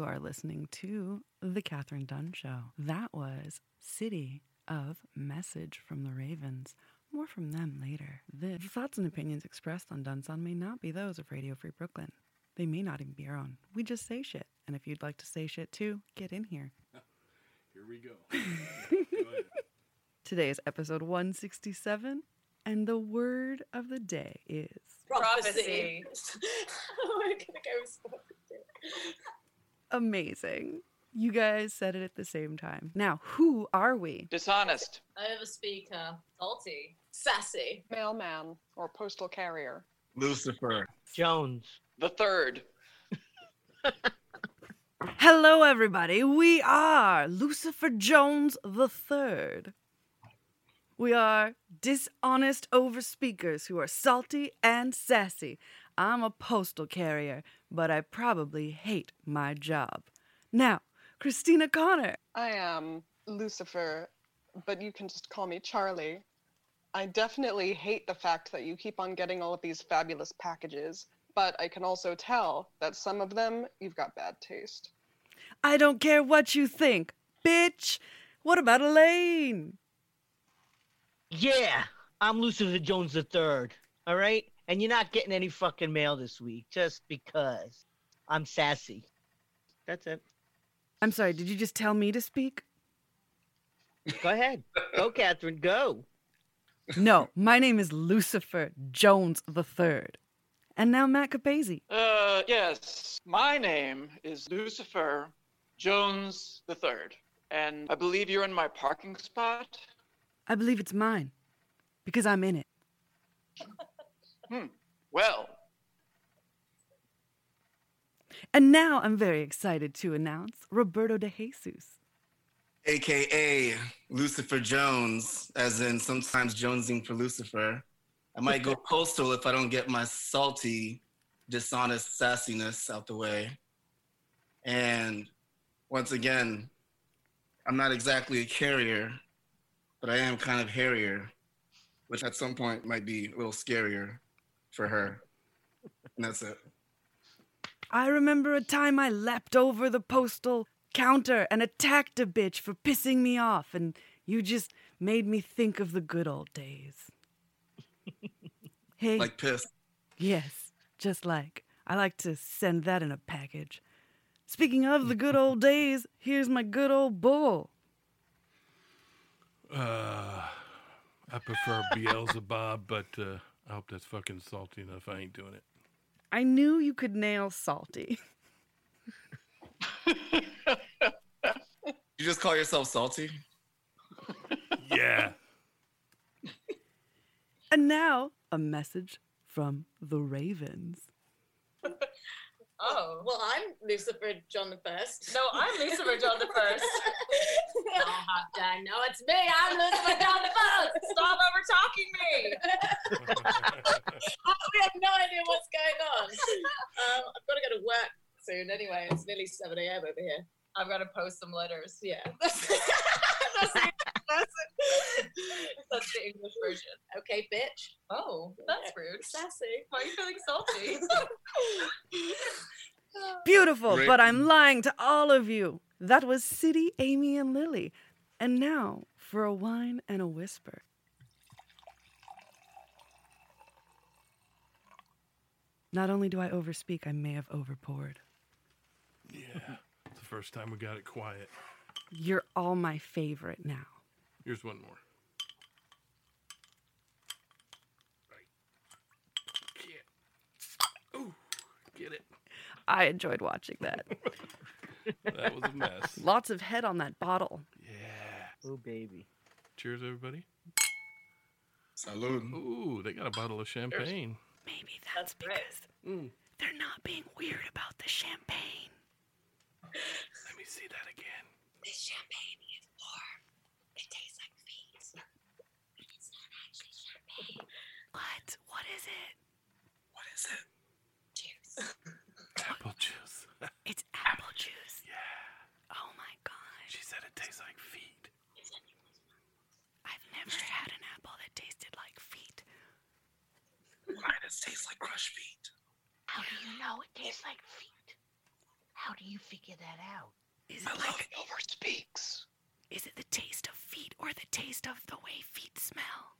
You are listening to The Catherine Dunn Show. That was City of Message from the Ravens. More from them later. The thoughts and opinions expressed on Dunson may not be those of Radio Free Brooklyn. They may not even be our own. We just say shit. And if you'd like to say shit too, get in here. Here we go. go ahead. Today is episode 167, and the word of the day is Prophecy. We're gonna go with amazing. You guys said it at the same time. Now, who are we? Dishonest. Overspeaker. Salty. sassy. Mailman or postal carrier. Lucifer. Jones. The third. Hello, everybody. We are Lucifer Jones the Third. We are dishonest overspeakers who are salty and sassy. I'm a postal carrier, but I probably hate my job. Now, Christina Connor. I am Lucifer, but you can just call me Charlie. I definitely hate the fact that you keep on getting all of these fabulous packages, but I can also tell that some of them you've got bad taste. I don't care what you think, bitch. What about Elaine? Yeah, I'm Lucifer Jones the Third. All right, and you're not getting any fucking mail this week just because I'm sassy. That's it. I'm sorry, did you just tell me to speak? Go ahead. Go, Catherine. Go. No, my name is Lucifer Jones the Third. And now Matt Capazzi. Uh, yes. My name is Lucifer Jones the third, and I believe you're in my parking spot. I believe it's mine because I'm in it. Hmm. Well, And now I'm very excited to announce Roberto de Jesus. AKA Lucifer Jones, as in sometimes jonesing for Lucifer. I might go postal if I don't get my salty, dishonest sassiness out the way. And once again, I'm not exactly a carrier, but I am kind of hairier, which at some point might be a little scarier for her. And that's it. I remember a time I leapt over the postal counter and attacked a bitch for pissing me off, and you just made me think of the good old days. hey, Like piss. yes, just like. I like to send that in a package. Speaking of the good old days, here's my good old bull. Uh, I prefer Beelzebub, but uh, I hope that's fucking salty enough. I ain't doing it. I knew you could nail salty. You just call yourself salty? Yeah. And now, a message from the Ravens. Oh. Well, I'm Lucifer John the First. No, I'm Lucifer John the First. oh, hot dang. No, it's me. I'm Lucifer John the First. Stop over talking me. We have no idea what's going on. Um, I've got to go to work soon anyway. It's nearly 7 a.m. over here. I've got to post some letters. Yeah. that's, the, that's. That's the English version. Okay, bitch. Oh, that's rude. Sassy. Why are you feeling salty? Beautiful, Great. but I'm lying to all of you. That was City, Amy, and Lily. And now for a whine and a whisper. Not only do I overspeak, I may have overpoured. Yeah. It's the first time we got it quiet. You're all my favorite now. Here's one more. Right. Yeah. Ooh, get it. I enjoyed watching that. That was a mess. Lots of head on that bottle. Yeah. Oh, baby. Cheers, everybody. Salud. Ooh, they got a bottle of champagne. Maybe that's, That's because Mm. they're not being weird about the champagne. Let me see that again. This champagne is warm. It tastes like feet. It's not actually champagne. What? What is it? What is it? Juice. Apple juice. It's apple juice. yeah. Oh my god. She said it tastes like feet. I've never had an apple that tasted like feet. Mine tastes like crushed feet. How do you know it tastes like feet? How do you figure that out? Is I it love like Silver speaks. is it the taste of feet or the taste of the way feet smell?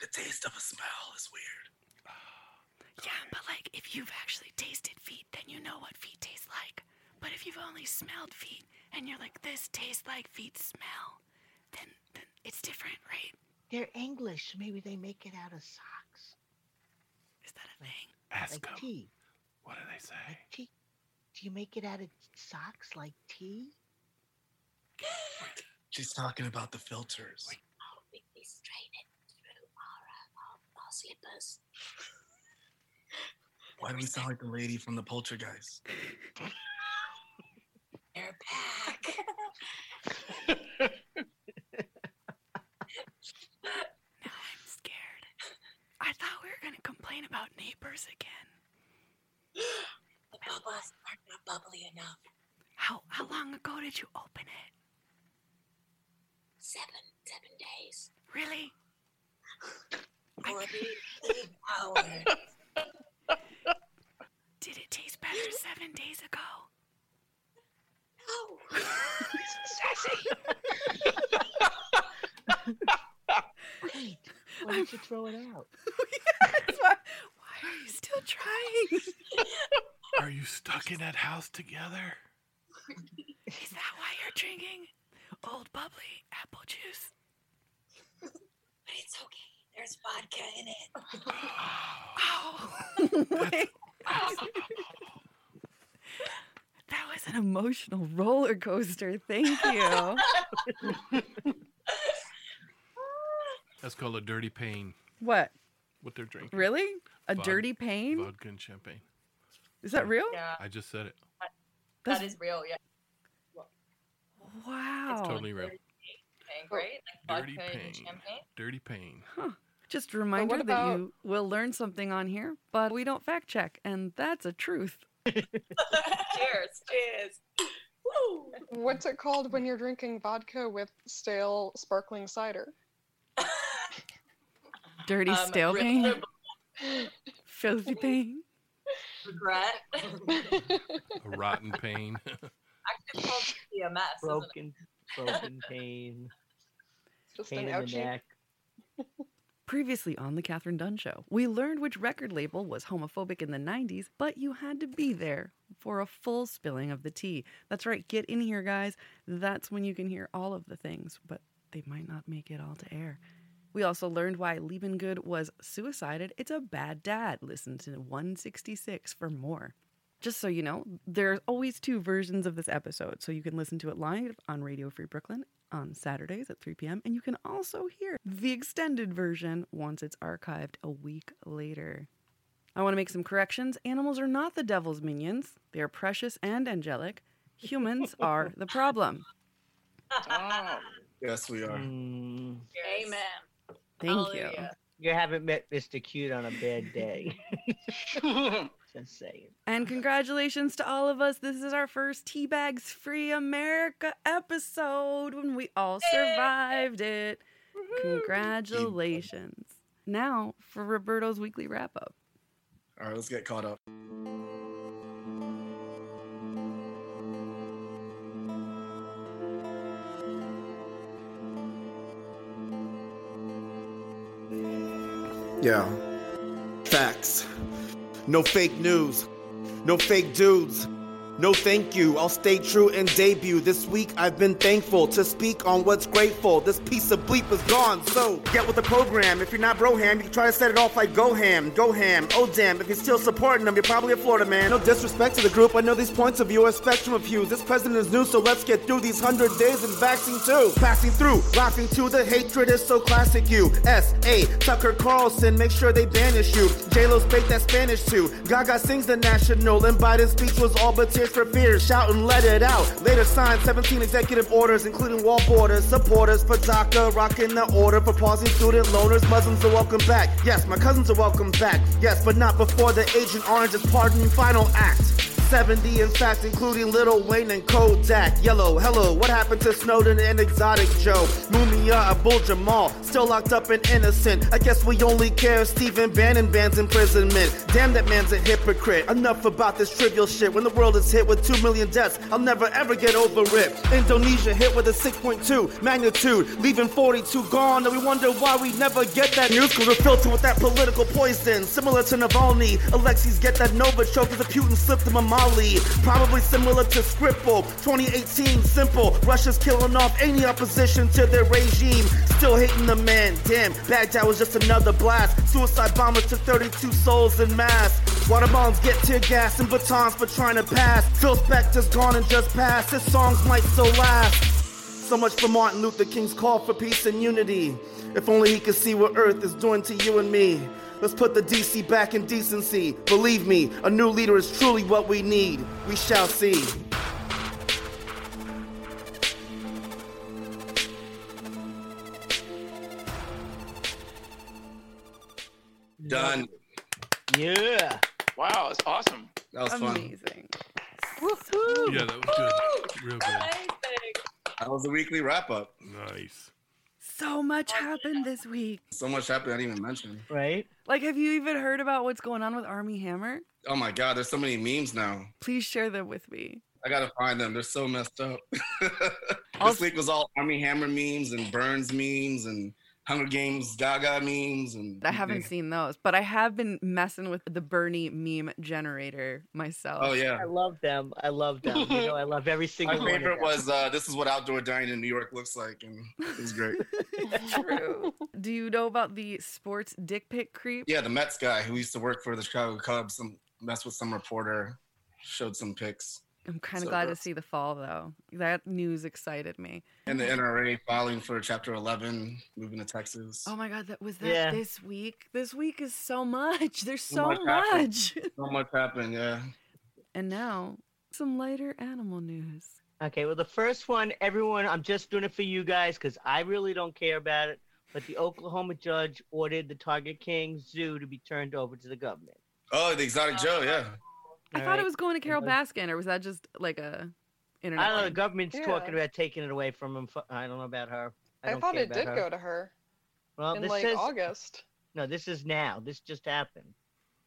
The taste of a smell is weird. Yeah, but like if you've actually tasted feet, then you know what feet taste like. But if you've only smelled feet and you're like, this tastes like feet smell, then, then it's different, right? They're English. Maybe they make it out of socks. Is that a thing? Ask Like them. tea. What do they say? Tea. Do you make it out of socks like tea? She's talking about the filters. Oh, we, we strain it through our, uh, our, our slippers. Why do we sound like the lady from the Poltergeist? They're back. Now I'm scared. I thought we were gonna complain about neighbors again. the bubbles aren't bubbly enough. How how long ago did you open it? Seven, seven days. Really? Forty-eight hours. Did it taste better seven days ago? No. Wait. Why did you throw it out? Yes, why, why are you still trying? Are you stuck in that house together? Is that why you're drinking old bubbly apple juice? But it's okay. There's vodka in it. Oh, wait. That was an emotional roller coaster. Thank you. That's called a dirty pain. What? What they're drinking. Really? A Vod- dirty pain? Vodka and champagne. Is that real? Yeah, I just said it. That's- that is real. Yeah, Wow. Totally real. Pink, right? Like Dirty pain. champagne. Dirty pain. Just a reminder what that you will learn something on here, but we don't fact check, and that's a truth. cheers, cheers. Woo! What's it called when you're drinking vodka with stale sparkling cider? Dirty Um, stale re- pain, filthy pain. regret. A rotten pain. Actually, it's called CMS. isn't? Broken, broken pain, Just pain an in the neck. Previously on The Catherine Dunn Show, we learned which record label was homophobic in the 90s, but you had to be there for a full spilling of the tea. That's right, get in here, guys. That's when you can hear all of the things, but they might not make it all to air. We also learned why Liebengood was suicided. It's a bad dad. Listen to 166 for more. Just so you know, there's always two versions of this episode, so you can listen to it live on Radio Free Brooklyn on Saturdays at 3 p.m. And you can also hear the extended version once it's archived a week later. I want to make some corrections. Animals are not the devil's minions, they are precious and angelic. Humans are the problem. Oh. Yes, we are. Mm, Amen. Thank oh, you. Hallelujah. you haven't met Mr. Cute on a bad day. Just saying. And congratulations to all of us. This is our first Teabags Free America episode when we all survived it. Congratulations. Now for Roberto's weekly wrap up. All right, let's get caught up. Yeah. Facts. No fake news. No fake dudes. No thank you. I'll stay true and debut. This week I've been thankful to speak on what's grateful. This piece of bleep is gone, so get with the program. If you're not Broham, you can try to set it off like Goham, Goham, Oh damn, if you're still supporting them, you're probably a Florida man. No disrespect to the group, I know these points of view are spectrum of views. This president is new, so let's get through these hundred days and vaccine too. Passing through, laughing to the hatred is so classic. You S A Tucker Carlson, make sure they banish you. J Lo speak that Spanish too. Gaga sings the national, and Biden's speech was all but for fears. Shout and let it out. Later signed 17 executive orders, including wall borders. Supporters DACA, rocking the order for pausing student loaners. Muslims are welcome back. Yes, my cousins are welcome back. Yes, but not before the Agent Orange's pardoning final act. 70, in fact, including Lil Wayne and Kodak. Yellow, hello, what happened to Snowden and Exotic Joe? Mumia, Abu-Jamal, still locked up and innocent. I guess we only care if Stephen Bannon bans imprisonment. Damn, that man's a hypocrite. Enough about this trivial shit. When the world is hit with 2 million deaths, I'll never ever get over it. Indonesia hit with a 6.2 magnitude, leaving 42 gone, and we wonder why we never get that news because we're filtered with that political poison. Similar to Navalny, Alexis get that Novichok as a Putin slipped him a Probably similar to Skripal, 2018, simple. Russia's killing off any opposition to their regime. Still hating the man, damn, Baghdad was just another blast. Suicide bomber took 32 souls in mass. Water bombs get tear gas and batons for trying to pass. Phil Spector's gone and just passed. His songs might still last. So much for Martin Luther King's call for peace and unity. If only he could see what Earth is doing to you and me. Let's put the DC back in decency. Believe me, a new leader is truly what we need. We shall see. Done. Yeah. Wow, it's awesome. That was fun. Amazing. Yeah, that was good. Real good. Amazing. That was the weekly wrap up. Nice. So much happened this week. So much happened I didn't even mention. Right? Like, have you even heard about what's going on with Armie Hammer? Oh my god, there's so many memes now. Please share them with me. I gotta find them. They're so messed up. This week was all Armie Hammer memes and Burns memes and Hunger Games Gaga memes and I haven't seen those, but I have been messing with the Bernie meme generator myself. Oh yeah. I love them. I love them. You know, I love every My single one. of favorite them. was uh, "This is what outdoor dining in New York looks like," and it was great. True. Do you know about the sports dick pic creep? yeah, the Mets guy who used to work for the Chicago Cubs, some messed with some reporter, showed some pics, I'm kind of So glad gross. to see the fall though. That news excited me. and the NRA filing for Chapter 11, moving to Texas. Oh my god, that was that Yeah. this week. This week is so much. There's So so much much. So much happened, yeah. and now some lighter animal news. Okay, well, the first one, everyone, I'm just doing it for you guys because I really don't care about it. But the Oklahoma judge ordered the Tiger King Zoo to be turned over to the government. Oh, the Exotic Joe, yeah. I All thought it was going to Carol. Baskin, or was that just like a internet? I don't know. The thing? government's Yeah. talking about taking it away from him. I don't know about her. I, I, don't thought care it about did her. go to her Well, in this like says August. no. This is now. This just happened.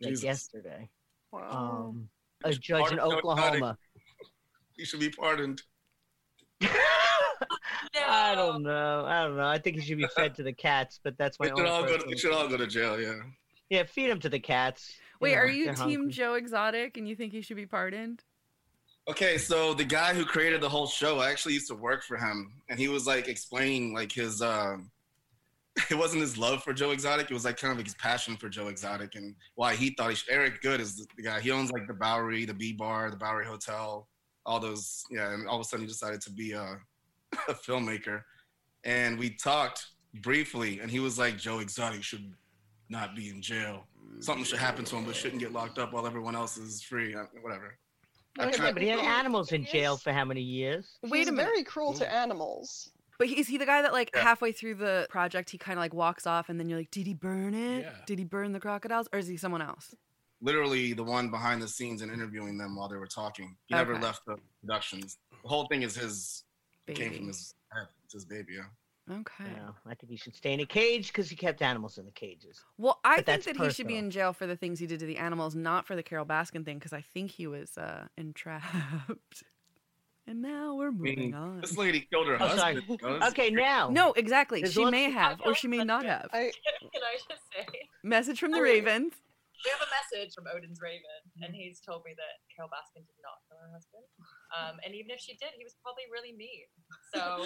Like Jesus. yesterday. Wow. Um, a judge in Pardon, Oklahoma. He should be pardoned. I don't know. I don't know. I think he should be fed to the cats, but that's my They should, own all go to, personal they should all go to jail, yeah. Yeah, feed him to the cats. Wait, know, are you Team hungry. Joe Exotic, and you think he should be pardoned? Okay, so the guy who created the whole show, I actually used to work for him, and he was like explaining like his um it wasn't his love for Joe Exotic, it was like kind of his passion for Joe Exotic and why he thought he should. Eric Goode is the guy. He owns like the Bowery, the B Bar, the Bowery Hotel, all those. Yeah, and all of a sudden he decided to be a, a filmmaker. And we talked briefly, and he was like, Joe Exotic should not be in jail. Something should happen to him, but shouldn't get locked up while everyone else is free. uh, Whatever. I Yeah, Yeah, but he had animals in jail for how many years? Wait He's a minute. very cruel to animals. But is he the guy that like Yeah. halfway through the project he kind of like walks off, and then you're like, did he burn it? Yeah. Did he burn the crocodiles, or is he someone else? literally the one behind the scenes and interviewing them while they were talking. He never left the productions. The whole thing is his it came from his head. It's his baby, yeah. Okay. Yeah, I think he should stay in a cage because he kept animals in the cages. Well, I But think that's that he should be in jail for the things he did to the animals, not for the Carol Baskin thing, because I think he was uh, entrapped. And now we're I moving mean, on. this lady killed her Oh, husband. you know, it's- Okay, now. No, exactly. There's She lots- may have, or she may not have. I Can I just say? Message from the. Ravens. We have a message from Odin's Raven, and he's told me that Carol Baskin did not kill her husband. Um, and even if she did, he was probably really mean. So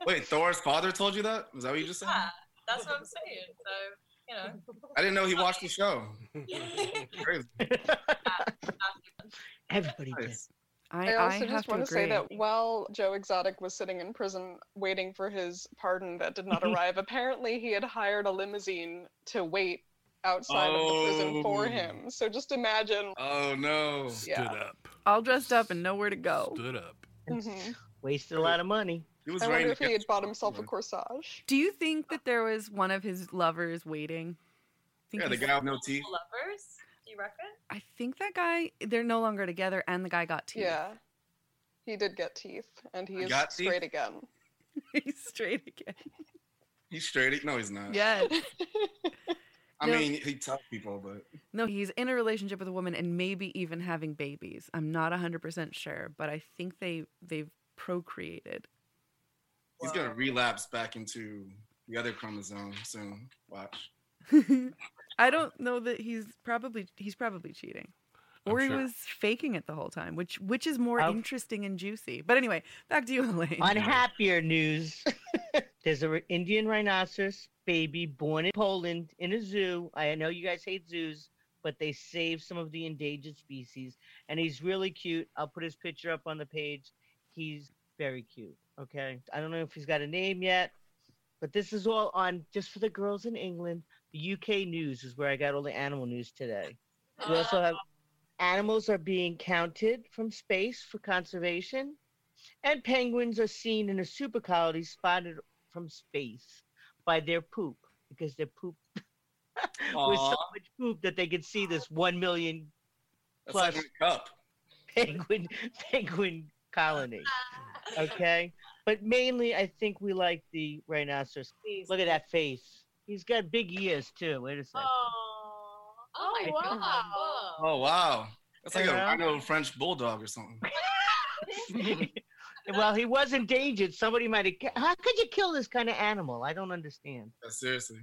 Wait, Thor's father told you that? Was that what you just said? yeah, that's what I'm saying. So you know, I didn't know he watched the show. Crazy. Everybody did. Nice. I, I I, also have just to want to say agree. that while Joe Exotic was sitting in prison waiting for his pardon that did not arrive, apparently he had hired a limousine to wait outside of the prison for Oh. him. So just imagine. Oh no. Stood up. all dressed up and nowhere to go. Stood up. Mm-hmm. Wasted a lot of money. He was I wonder if he had bought himself a corsage. Do you think that there was one of his lovers waiting? Think Yeah, the guy with no teeth. lovers. Do you reckon? I think that guy, they're no longer together, and the guy got teeth. Yeah. He did get teeth, and he He is got teeth? straight again. He's straight again. He's straight. No, he's not. Yes. I No. mean, he tough people, but No, he's in a relationship with a woman and maybe even having babies. I'm not 100% sure, but I think they they've procreated. he's gonna relapse back into the other chromosome soon. Watch. I don't know that he's probably he's probably cheating. I'm Or he was faking it the whole time, which which is more I've- interesting and juicy. But anyway, back to you, Elaine. On happier news, there's an Indian rhinoceros baby born in Poland in a zoo. I know you guys hate zoos, but they saved some of the endangered species, and he's really cute. I'll put his picture up on the page. He's very cute. Okay, I don't know if he's got a name yet, but this is all on just for the girls in England. The UK news is where I got all the animal news today. We also have animals are being counted from space for conservation, and penguins are seen in a super colony spotted from space by their poop because their poop was so much poop that they could see this one million Plus- like cup. penguin penguin colony. Okay, but mainly I think we like the rhinoceros. Look at that face. He's got big ears too. Wait a second. Oh, oh, my wow. God. Oh wow, that's like a Yeah. rhino French bulldog or something. well, he was endangered. Somebody might have. ki- How could you kill this kind of animal? I don't understand. Yeah, seriously.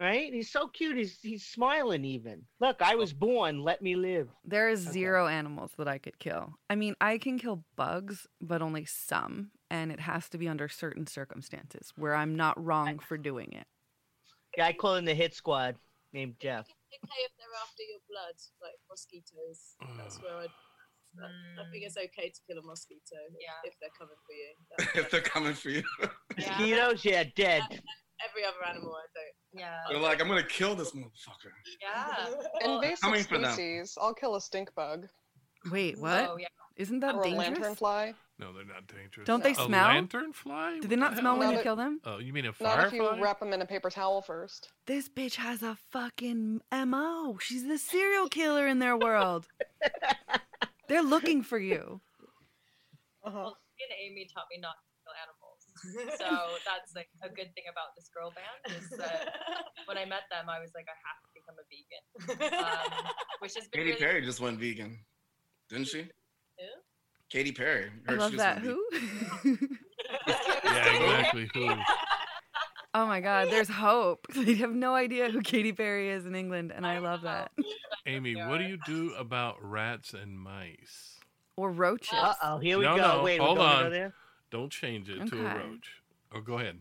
Right? He's so cute. He's he's smiling even. Look, I was born. Let me live. There is Okay. zero animals that I could kill. I mean, I can kill bugs, but only some, and it has to be under certain circumstances where I'm not wrong for doing it. Yeah, I call him the hit squad. Named Jeff. okay if they're after your blood, like mosquitoes. That's mm. where I'd. I I think it's okay to kill a mosquito Yeah. if they're coming for you. If they're coming for you, Mosquitoes, yeah, dead. every other animal, I don't. Yeah. they're like, I'm gonna kill this motherfucker. Yeah. Well, Invasive for species. I'll kill a stink bug Wait, what? Oh, yeah. Isn't that or a dangerous? lanternfly. No, they're not dangerous. Don't they a smell? lanternfly? Do they What not the smell hell? when No, you they- kill them? Oh, you mean a Not if you wrap them in a paper towel first. This bitch has a fucking MO. She's the serial killer in their world. They're looking for you. Uh-huh. Well, me and Amy taught me not to kill animals. So that's like a good thing about this girl band is that when I met them, I was like, I have to become a vegan, um, which has been Katy really Perry just went vegan, didn't she? Who? Katy Perry. I love she just that. Who? Yeah, exactly. Who? oh my god, there's hope. They have no idea who Katy Perry is in England, and I love that. Amy, what do you do about rats and mice? Or roaches. Uh oh, here we No, go. no, Wait, hold we're going on. there? Don't change it to a Okay. roach. Or go ahead.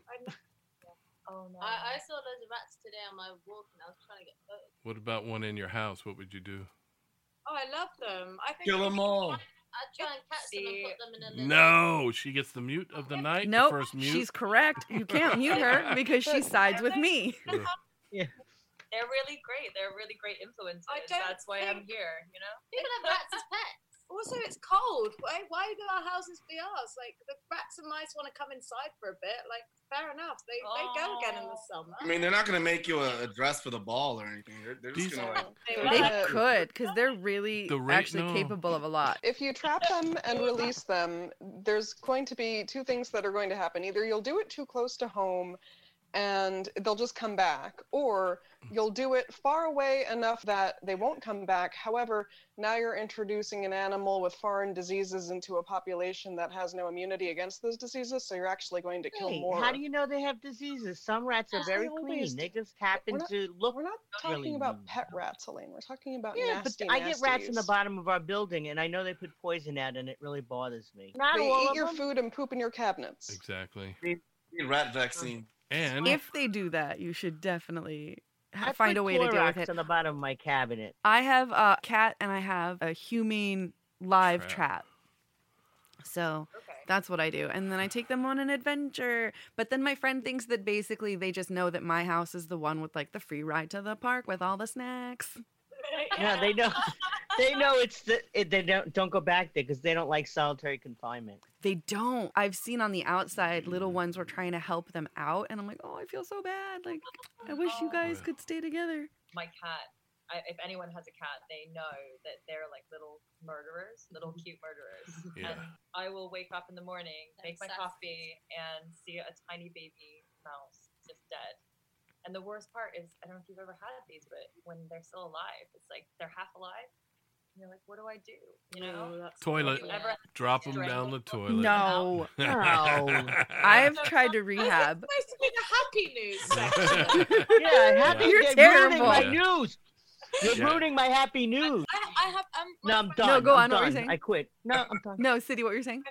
Oh no. I, I saw those rats today on my walk, and I was trying to get photos. What about one in your house? What would you do? Oh, I love them. I think Kill them all. I'd try and catch them and put them in a little. No, she gets the mute of the night. Nope, first mute. she's correct. You can't mute her because she sides with me. Ugh. They're really great. They're really great influences. That's why I'm here. You know. People have rats as pets. Also, it's cold. Why, why do our houses be ours? Like, the rats and mice want to come inside for a bit. Like, fair enough. They, they go again in the summer. I mean, they're not gonna make you a, a dress for the ball or anything. They're, they're just gonna like. They They could, because they're really The rate- actually no. capable of a lot. If you trap them and release them, there's going to be two things that are going to happen. Either you'll do it too close to home and they'll just come back, or mm. you'll do it far away enough that they won't come back. However, now you're introducing an animal with foreign diseases into a population that has no immunity against those diseases, so you're actually going to kill Hey, more. how do you know they have diseases? Some rats are very they always clean. They just happen not- to look. We're not really talking about mean. pet rats, Elaine. We're talking about Yeah, but nasty, I get rats in the bottom of our building, and I know they put poison out, and it really bothers me. Not They all eat of your them. food and poop in your cabinets. Exactly. Need rat vaccine. And If they do that, you should definitely ha- I find a way to deal with Clorox it. on the bottom of my cabinet. I have a cat and I have a humane live Trap. trap. So Okay. that's what I do. And then I take them on an adventure. But then my friend thinks that basically they just know that my house is the one with like the free ride to the park with all the snacks. Yeah, they know. they know it's the. It, they don't don't go back there because they don't like solitary confinement. They don't. I've seen on the outside little mm. ones were trying to help them out. And I'm like, oh, I feel so bad. Like, I wish you guys oh. could stay together. My cat I, if anyone has a cat, they know that they're like little murderers, little cute murderers. Yeah. And I will wake up in the morning, make my That's coffee, and see a tiny baby mouse just dead. And the worst part is, I don't know if you've ever had these, but when they're still alive, it's like they're half alive. And you're like, what do I do? You know? that's Toilet. You ever Drop them down the toilet. No. No. I've tried to rehab. supposed to be the happy news section. Yeah, happy. You're You're terrible. ruining my news. You're Yeah. ruining my happy news. I, I have um, my No, I'm done. No, go I'm on, what were you done. saying? I quit. No, I'm done. No, City, what were you saying?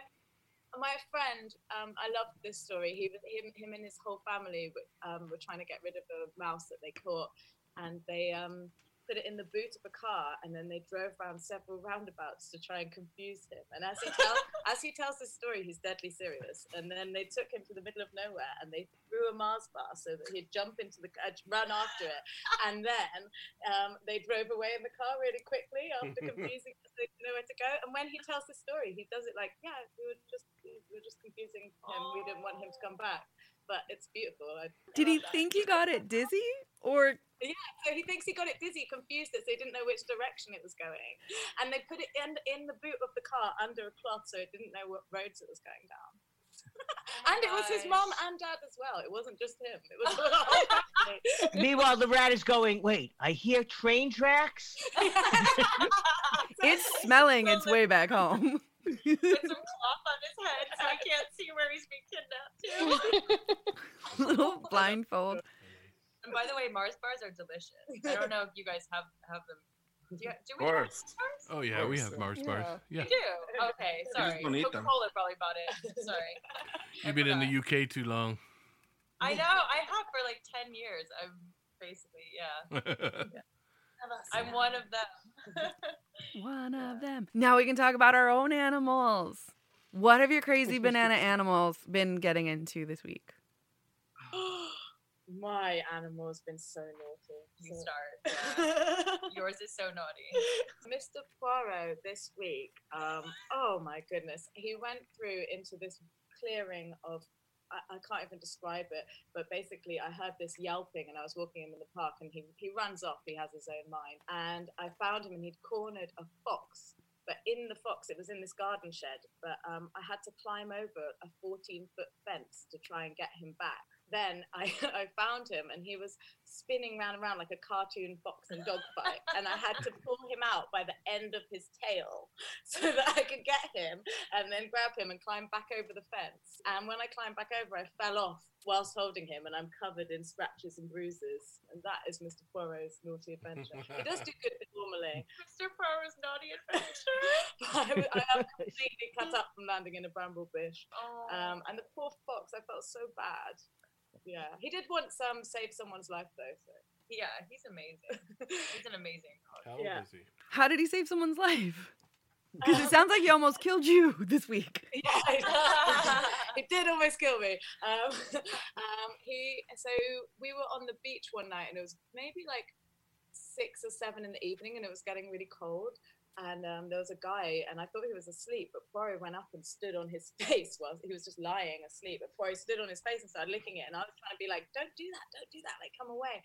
My friend, um, I love this story. He, him, him and his whole family um, were trying to get rid of a mouse that they caught, and they um, put it in the boot of a car, and then they drove around several roundabouts to try and confuse him. And as he tells, as he tells this story, he's deadly serious. And then they took him to the middle of nowhere, and they threw a Mars bar so that he'd jump into the car, run after it, and then um, they drove away in the car really quickly after confusing us. They didn't know where to go. And when he tells the story, he does it like, yeah, we were just we were just confusing him. We didn't want him to come back. But it's beautiful. I Did he that. think he got it dizzy? Or yeah, So he thinks he got it dizzy, confused it, so he didn't know which direction it was going. And they put it in in the boot of the car under a cloth, so it didn't know what roads it was going down. and it was his mom and dad as well. It wasn't just him. It was the whole family. Meanwhile, the rat is going. Wait, I hear train tracks. it's smelling its way back home. Put some cloth on his head so I can't see where he's being kidnapped to. Little blindfold. And by the way, Mars bars are delicious. I don't know if you guys have have them. Do, you, do Of we have. Mars bars? Oh yeah, we have Mars bars. Yeah. You do? Okay, sorry. don't eat. Coca-Cola probably bought it. Sorry. You've been in the UK too long. I know. I have for like 10 years. I'm basically, yeah. I'm one of them. One of them. Now we can talk about our own animals. What have your crazy banana animals been getting into this week? My animal's been so naughty. You So- start. Yeah. Yours is so naughty. Mr. Poirot this week, um, oh my goodness, he went through into this clearing of. I, I can't even describe it, but basically, I heard this yelping, and I was walking him in the park, and he, he runs off. He has his own mind, and I found him, and he'd cornered a fox. But in the fox, it was in this garden shed. But um, I had to climb over a 14 foot fence to try and get him back. Then I, I found him, and he was spinning round and round like a cartoon fox and dog fight. and I had to pull him out by the end of his tail so that I could get him and then grab him and climb back over the fence. And when I climbed back over, I fell off whilst holding him, and I'm covered in scratches and bruises. And that is Mr. Poirot's naughty adventure. He does do good normally. Mr. Poirot's naughty adventure. I am completely cut up from landing in a bramble bush. Oh. Um, and the poor fox, I felt so bad. Yeah, he did once um, save someone's life though. So. yeah, he's amazing. He's an amazing dog. How old Yeah. is he? How did he save someone's life? Because it sounds like he almost killed you this week. Yeah, he did almost kill me. Um, um, he so we were on the beach one night and it was maybe like six or seven in the evening and it was getting really cold. And um, there was a guy, and I thought he was asleep, but Poirot went up and stood on his face while he was just lying asleep. But Poirot stood on his face and started licking it, and I was trying to be like, "Don't do that! Don't do that! Like, come away!"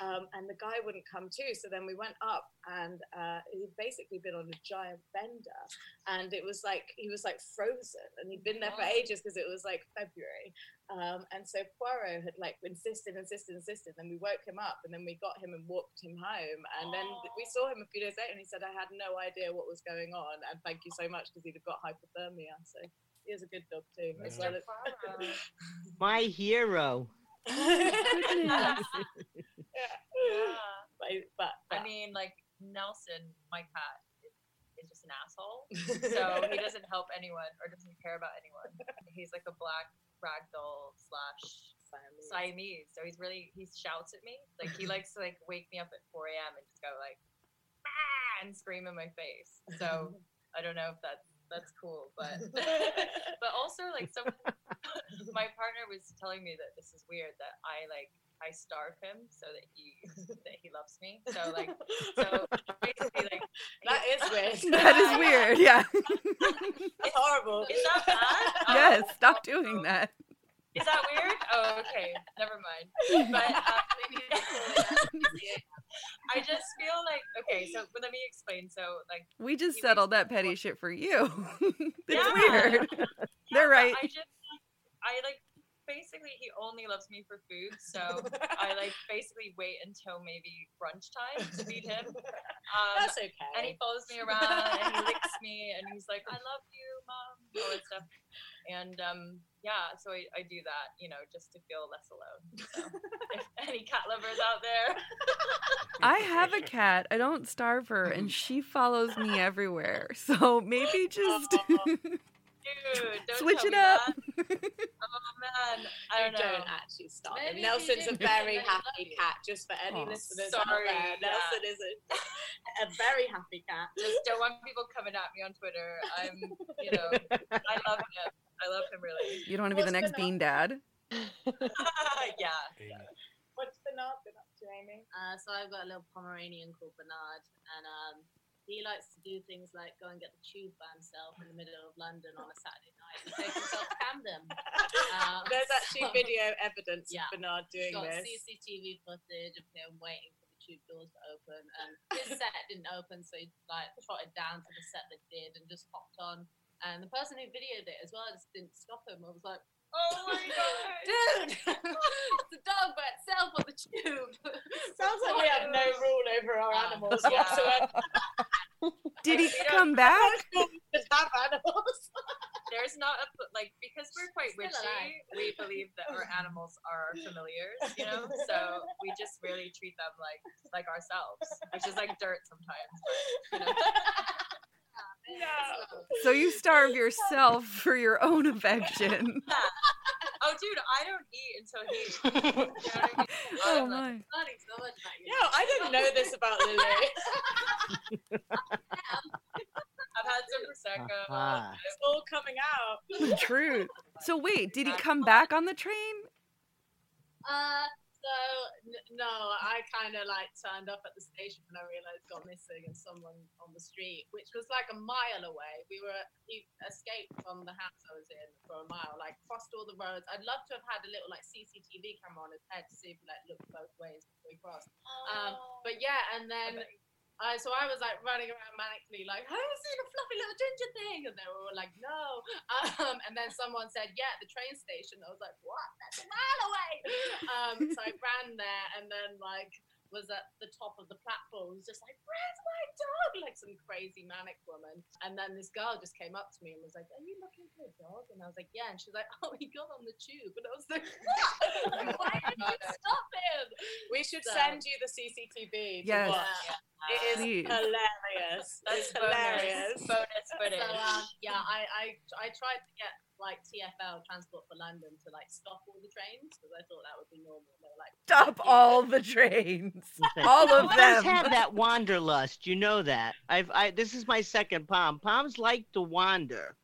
Um, and the guy wouldn't come too. So then we went up, and uh, he'd basically been on a giant bender, and it was like he was like frozen, and he'd been there for ages because it was like February. Um, and so Poirot had like insisted, insisted, insisted. And then we woke him up, and then we got him and walked him home. And then we saw him a few days later, and he said, "I had no idea what was going on, and thank you so much because he'd have got hypothermia." So he was a good dog too, as well as. My hero. Goodness. Yeah. but, but, I mean, like Nelson, my cat, is, is just an asshole. So he doesn't help anyone or doesn't care about anyone. He's like a black ragdoll slash Siamese. Siamese. So he's really he shouts at me. Like he likes to like wake me up at 4 a.m. and just go like ah, and scream in my face. So I don't know if that's that's cool, but but also like some my partner was telling me that this is weird that I like I starve him so that he that he loves me. So like so basically like that is weird. That is weird. Yeah. It's horrible. Is that bad? Oh, yes. Stop doing that. Is that weird? Oh, okay. Never mind. But um, I just feel feel like okay, so but let me explain. So like We just settled that petty shit for you. it's Yeah. weird. They're right. I just I like basically he only loves me for food, so I like basically wait until maybe brunch time to feed him. Um, That's okay. and he follows me around and he licks me and he's like, I love you, mom, all that stuff. And um, yeah, so I, I do that, you know, just to feel less alone. So if any cat lovers out there, I have a cat. I don't starve her, and she follows me everywhere. So maybe just dude, switch it up. Oh man, I don't know. don't actually stop Maybe it. Nelson's a very happy cat. Just for any Aw. listeners Sorry, out there, yeah. Nelson is a, a very happy cat. Just don't want people coming at me on Twitter. I'm, you know, I love him. I love him really. You don't want to be the next been bean dad. yeah. Amy. What's Bernard been up to, Amy? Uh, so I've got a little Pomeranian called Bernard, and um, he likes to do things like go and get the tube by himself in the middle of London on a Saturday night and take himself to Camden. Uh, There's actually so- video evidence Yeah. of Bernard doing got this. CCTV footage of him waiting for the tube doors to open, and his set didn't open, so he like trotted down to the set that did and just hopped on. And the person who videoed it as well just didn't stop him. I was like, Oh my god. dude, it's a dog by itself on the tube. Sounds like we have no rule over our Uh, animals yeah. whatsoever. Did he We come back? We should animals. There's not a like because we're quite Still witchy. We believe that our animals are familiars, you know. So we just really treat them like like ourselves, which is like dirt sometimes. But, you know. No. So you starve yourself for your own affection. Oh, dude, I don't eat until he. eats. You know I mean? Oh I'm like, my. learning so much about you. No, I didn't know this about Lily. I've had some prosecco. Ah. It's all coming out. The truth. So wait, did he come back on the train? Uh, so n- no, I kind of like turned up at the station when I realized got missing and someone on the street, which was like a mile away. We were he escaped from the house I was in for a mile, like crossed all the roads. I'd love to have had a little like CCTV camera on his head to see if he like looked both ways before he crossed. Um, but yeah, and then So I was like running around manically, like, have you seen a fluffy little ginger thing? And they were all like, no. Um, and then someone said, yeah, the train station. I was like, what? That's a mile away. Um, so I ran there and then like was at the top of the platform, was just like, where's my dog? Like some crazy manic woman. And then this girl just came up to me and was like, are you looking for a dog? And I was like, yeah. And she was like, oh, he got on the tube. And I was like, what? Why did you stop him? We should So- send you the CCTV to Yes. watch. It is Please. hilarious. That's it's hilarious. bonus, bonus footage. So um, yeah, I, I I tried to get like TFL Transport for London to like stop all the trains because I thought that would be normal. They were like Stop "Yeah, all the trains. All of them. I have that wanderlust. You know that. I've. I. This is my second palm. Palms like to wander.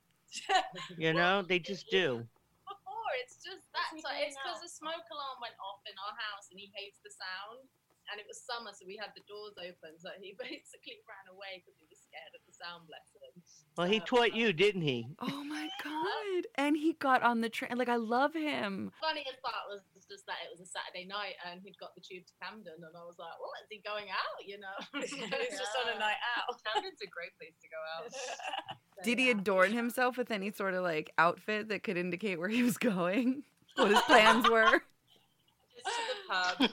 You know, they just do. Before it's just that. So it's because the smoke alarm went off in our house and he hates the sound. And it was summer, so we had the doors open. So he basically ran away because he was scared of the sound. Bless him. Well, he So, taught you, didn't he? Oh my god. And he got on the train. Like I love him. funniest part was just that it was a Saturday night and he'd got the tube to Camden, and I was like, "Well, is he going out?" You know, It's just on a night out. Camden's a great place to go out. So, Did he yeah. adorn himself with any sort of like outfit that could indicate where he was going? What his plans were? Just to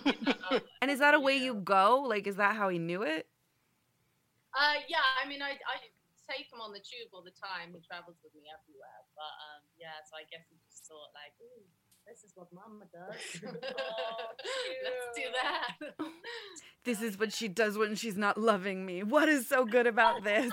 the pub. You know, And is that a way you go? Like, is that how he knew it? Uh, yeah, I mean, I, I take him on the tube all the time. He travels with me everywhere. But um, yeah, so I guess he just thought like, ooh, this is what Mama does. Let's do that. This is what she does when she's not loving me. What is so good about this?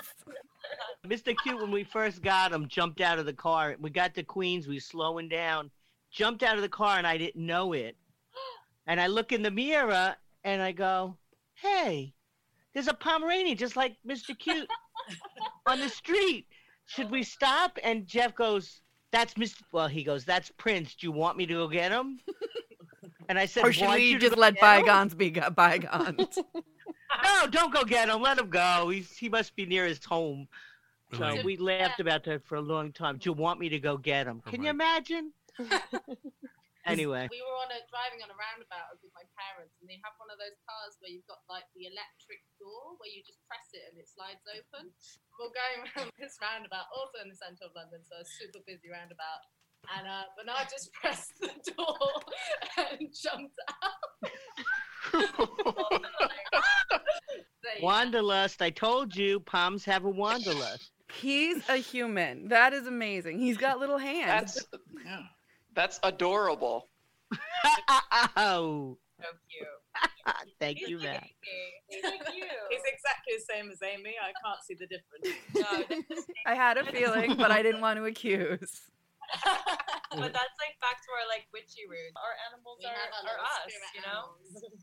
Mr. Cute, when we first got him, jumped out of the car. We got to Queens, we slowing down, jumped out of the car, and I didn't know it. And I look in the mirror and I go, hey, there's a Pomeranian just like Mr. Cute on the street. Should we stop? And Jeff goes, that's Mr. Well, he goes, that's Prince. Do you want me to go get him? And I said, Or should we you just let get him?" bygones be bygones? No, don't go get him. Let him go. He's, he must be near his home. So Elaine, we laughed about that for a long time. Do you want me to go get him? Can you imagine? Anyway, we were on a driving on a roundabout with my parents, and they have one of those cars where you've got like the electric door where you just press it and it slides open. We're going around this roundabout, also in the centre of London, so a super busy roundabout. And uh, Bernard just pressed the door and jumped out. Wanderlust. I told you, palms have a wanderlust. He's a human. That is amazing. He's got little hands. That's yeah. That's adorable. oh, So cute. thank He's you, like Matt. Amy. He's like you. He's exactly the same as Amy. I can't see the difference. No, I had a feeling, but I didn't want to accuse. but that's like back to our like witchy roots. Our animals We are, are us, you know. animals.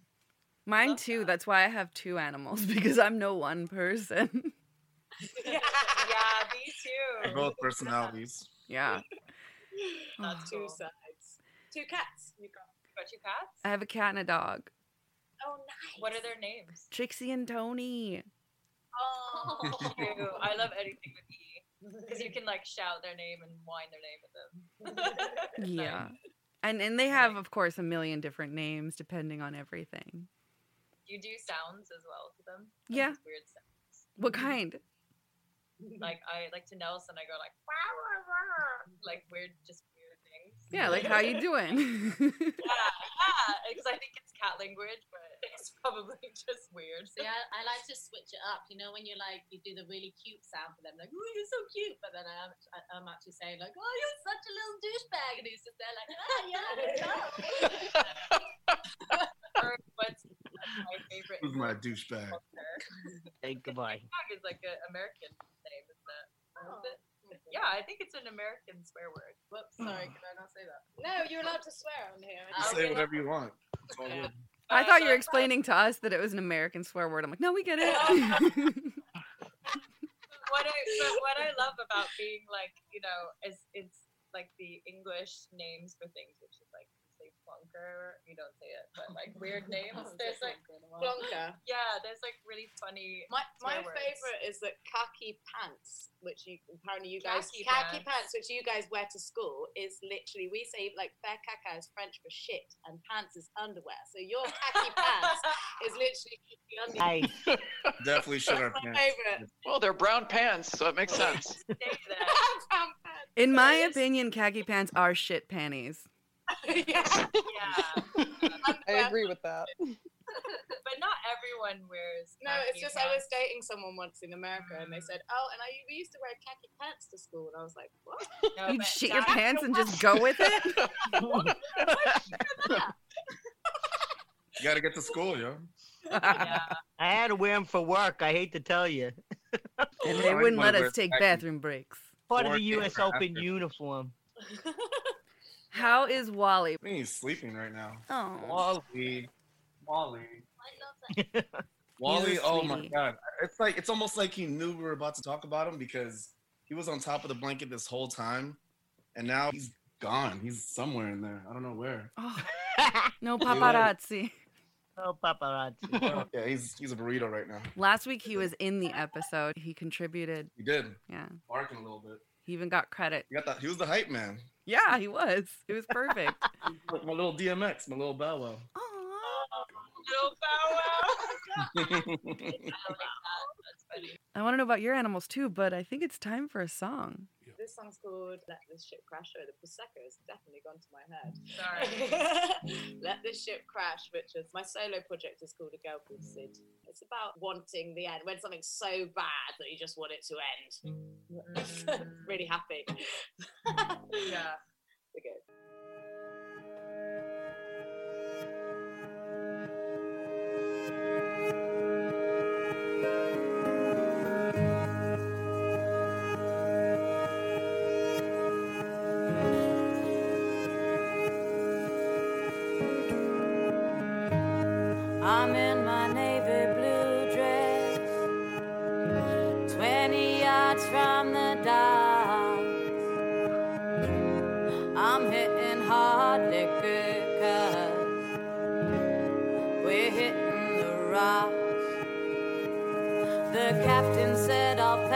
Mine Love too. that. That's why I have two animals because I'm no one person. yeah, me too. They're both personalities. yeah. That's Two oh. sides. Two cats. You got. You got two cats? I have a cat and a dog. Oh, nice. What are their names? Trixie and Tony. Oh, Ew, I love anything with E because you can like shout their name and whine their name at them. Yeah. And and they have of course a million different names depending on everything. You do sounds as well to them. Like, Yeah. Weird sounds. What kind? Like I like to Nelson. I go like "Wah, wah, wah," like weird, just weird things. Yeah, like how you doing? Yeah, yeah. Because I think it's cat language, but it's probably just weird. See, I, I like to switch it up. You know, when you're like, you do the really cute sound for them, like, oh, you're so cute. But then I'm, I- I'm actually saying, like, oh, you're such a little douchebag. And he's just there, like, ah, yeah, I know." Or what's my favorite? Who's my douchebag? Hey, goodbye. Dog is like an American name, isn't it? Oh. Yeah, I think it's an American swear word. Whoops, sorry, can I not say that? No, you're allowed to swear on here. You say whatever you want. It's all Yeah. I uh, thought you were But- explaining to us that it was an American swear word. I'm like, no, we get it. what I but what I love about being like you know is it's like the English names for things, which is like you you don't say it, but like weird names. There's like Plonker. yeah, there's like really funny. My my favorite is that khaki pants, which you apparently you guys Khaki khaki, pants. pants. which you guys wear to school, is literally we say like fair caca is French for shit, and pants is underwear. So your khaki pants is literally the underwear. Nice. Definitely shit our pants. favorite. Well, they're brown pants, so it makes sense. Say that. Brown pants. In my opinion, khaki pants are shit panties. yeah. Yeah, I agree with that. but not everyone wears. No, it's khaki just I was dating someone once in America, and they said, mm. "Oh, and I we used to wear khaki pants to school," and I was like, "What?" No, You'd shit your pants and just go with it? You gotta get to school, yo. Yeah, I had to wear them for work. I hate to tell you. And they wouldn't let us take bathroom breaks. Part of the U.S. after. Open uniform. How is Wally? I think he's sleeping right now. Oh, Wally. Wally. I love that. Wally, oh my god. It's like it's almost like he knew we were about to talk about him because he was on top of the blanket this whole time. And now he's gone. He's somewhere in there. I don't know where. oh. no paparazzi. oh, paparazzi. yeah, he's he's a burrito right now. Last week he was in the episode. He contributed. He did. Yeah. Barking a little bit. He even got credit. He got that he was the hype man. Yeah, he was. It was perfect. My little DMX, my little Bow Wow. Aw. Oh, little bow wow. I like that. That's funny. I want to know about your animals too, but I think it's time for a song. This song's called "Let This Ship Crash." Oh, the prosecco has definitely gone to my head. Sorry. Let this ship crash, which is my solo project is called A Girl Called Sid. It's about wanting the end when something's so bad that you just want it to end. Mm, really happy. yeah. We're good.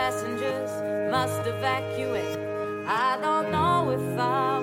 Passengers must evacuate. I don't know if I'm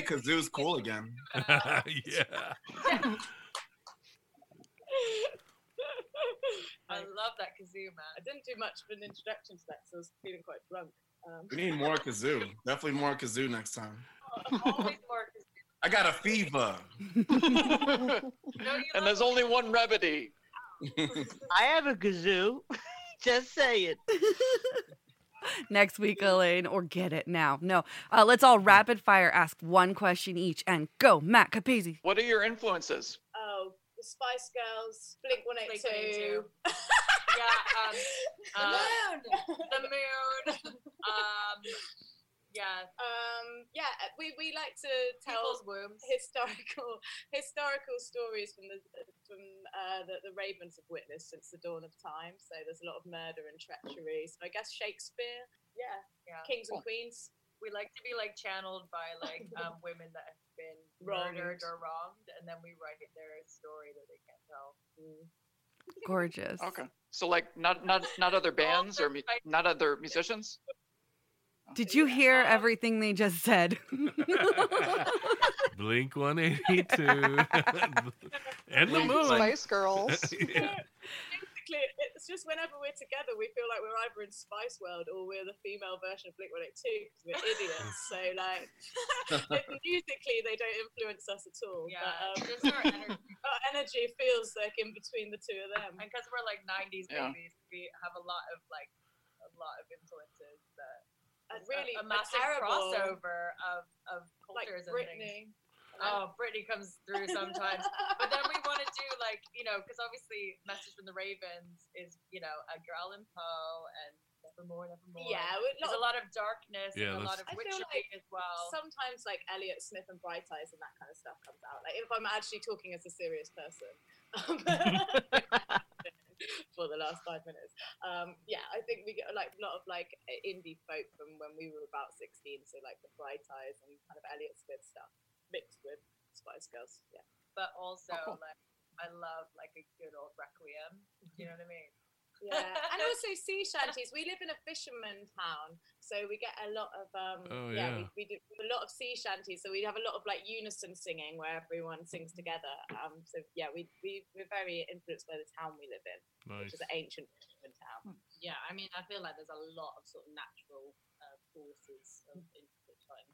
We made kazoos cool again. yeah. I love that kazoo, man. I didn't do much of an introduction to that so I was feeling quite drunk. Um, We need more kazoo. Definitely more kazoo next time. Always more kazoo. I got a fever. and there's only one remedy. I have a kazoo. Just say it. Next week, Elaine, or get it now. No. Uh, let's all rapid fire ask one question each and go. Matt Capizzi. What are your influences? oh, the Spice Girls, Blink 182. Yeah, um, the uh, moon. the moon. Um, yeah, Um, yeah, uh, we, we like to tell people's historical historical stories from the from uh, the, the ravens have witnessed since the dawn of time. So there's a lot of murder and treachery. So I guess Shakespeare, yeah, Yeah. kings and queens. We like to be like channeled by like um, women that have been Wronged. murdered or wronged, and then we write their story that they can't tell. Gorgeous. Okay. So like not not not other bands or mu- not other musicians. Did you hear everything they just said? Blink 182. and the Like moon. Spice Girls. yeah. Basically, it's just whenever we're together, we feel like we're either in Spice World or we're the female version of Blink 182 because we're idiots. so, like, musically, they don't influence us at all. Yeah, but, um, just our energy. our energy feels like in between the two of them. And because we're like 90s Yeah. babies, we have a lot of like a lot of influences that And it's really, a, a massive terrible. crossover of of Like cultures and things. Oh, Britney comes through sometimes. but then we want to do like, you know, because obviously Message from the Ravens is, you know, Edgar Allan Poe and Nevermore, Nevermore. Yeah, with There's a lot of darkness Yeah, and a lot of I witchery like as well. Sometimes, like Elliott Smith and Bright Eyes and that kind of stuff comes out. Like if I'm actually talking as a serious person. for the last five minutes. Um, yeah, I think we get like a lot of like indie folk from when we were about 16. So like the Bright Eyes and kind of Elliott Smith stuff mixed with Spice Girls. Yeah. but also Oh, cool. like I love like a good old requiem. Do You know what I mean? Yeah, and also sea shanties. We live in a fisherman town, so we get a lot of um. Oh, yeah, yeah. we, we do a lot of sea shanties. So we have a lot of like unison singing where everyone sings together. Um, so yeah, we we we're very influenced by the town we live in, Nice. which is an ancient fisherman town. Yeah, I mean, I feel like there's a lot of sort of natural uh, forces of which are like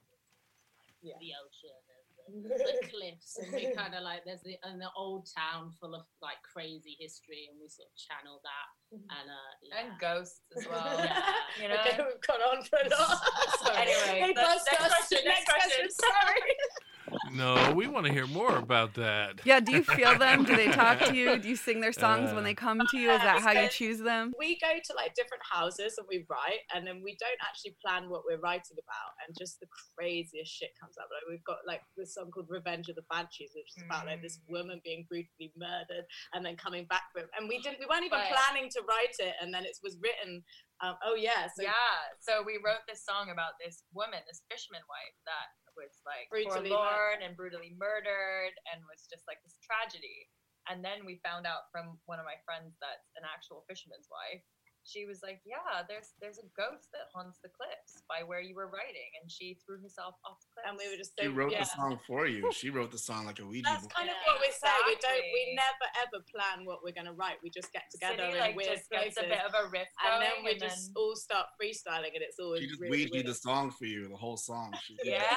Yeah. the ocean and the, the cliffs, and we kind of like there's the and the old town full of like crazy history, and we sort of channel that and uh yeah. And ghosts as well. Yeah. You know? Okay, we've gone on for a lot. Anyway, Hey, next- bust next us. question, next question. Sorry. No, we want to hear more about that. Yeah, do you feel them? Do they talk to you? Do you sing their songs when Uh, they come to you? Is that how you choose them? we go to like different houses and we write and then we don't actually plan what we're writing about and just the craziest shit comes up like we've got like this song called revenge of the banshees which is about like this woman being brutally murdered and then coming back from and we didn't we weren't even But- planning to write it and then it was written um, oh yeah so yeah. So we wrote this song about this woman, this fisherman wife that was like Brutally forlorn and brutally murdered and was just like this tragedy. And then we found out from one of my friends that's an actual fisherman's wife. She was like, "Yeah, there's there's a ghost that haunts the cliffs by where you were writing," and she threw herself off the cliff. and we were just She so wrote yeah. the song for you. She wrote the song like a Ouija That's board. kind of what we say. We don't. We never ever plan what we're gonna write. We just get together City in like weird just gets places, a bit of a riff and going, then we and just then- all start freestyling, and it's always She just really Ouija the song for you, the whole song. She did. Yeah.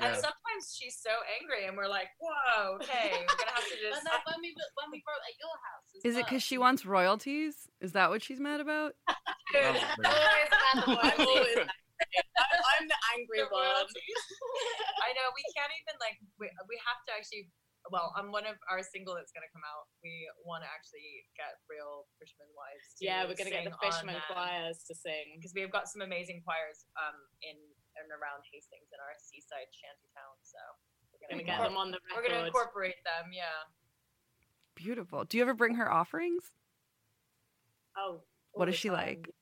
And sometimes she's so angry, and we're like, "Whoa, okay, we're gonna have to But just." no, when we were- when we wrote at your house, as Is it because she wants royalties? Is that what she's mad about? Dude, Probably. always about the I'm always royalties. I'm, I'm the angry The one. I know we can't even like we, we have to actually. Well, on one of our single that's gonna come out, we want to actually get real fisherman wives. To Yeah, we're gonna get the fisherman choirs to sing. because we've got some amazing choirs um in and around Hastings in our seaside shanty town. So we're Gonna gonna, get them on the we're gonna incorporate them. Yeah. Beautiful. Do you ever bring her offerings? Oh, What all she time. like?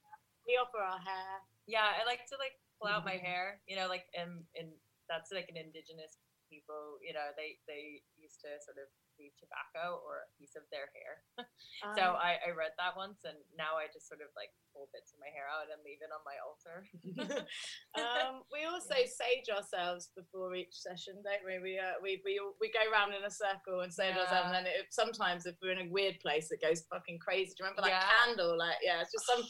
We offer our hair. Yeah, I like to like pull out my Mhm. hair. You know, like in in that's like an indigenous people. You know, they they used to sort of leave tobacco or a piece of their hair. so Um, I I read that once, and now I just sort of like pull bits of my hair out and leave it on my altar. um, we also sage ourselves before each session, don't we? We uh, we we we go round in a circle and sage ourselves, and then it, sometimes if we're in a weird place, it goes fucking crazy. Do you remember that Yeah. candle? Like, yeah, it's just some.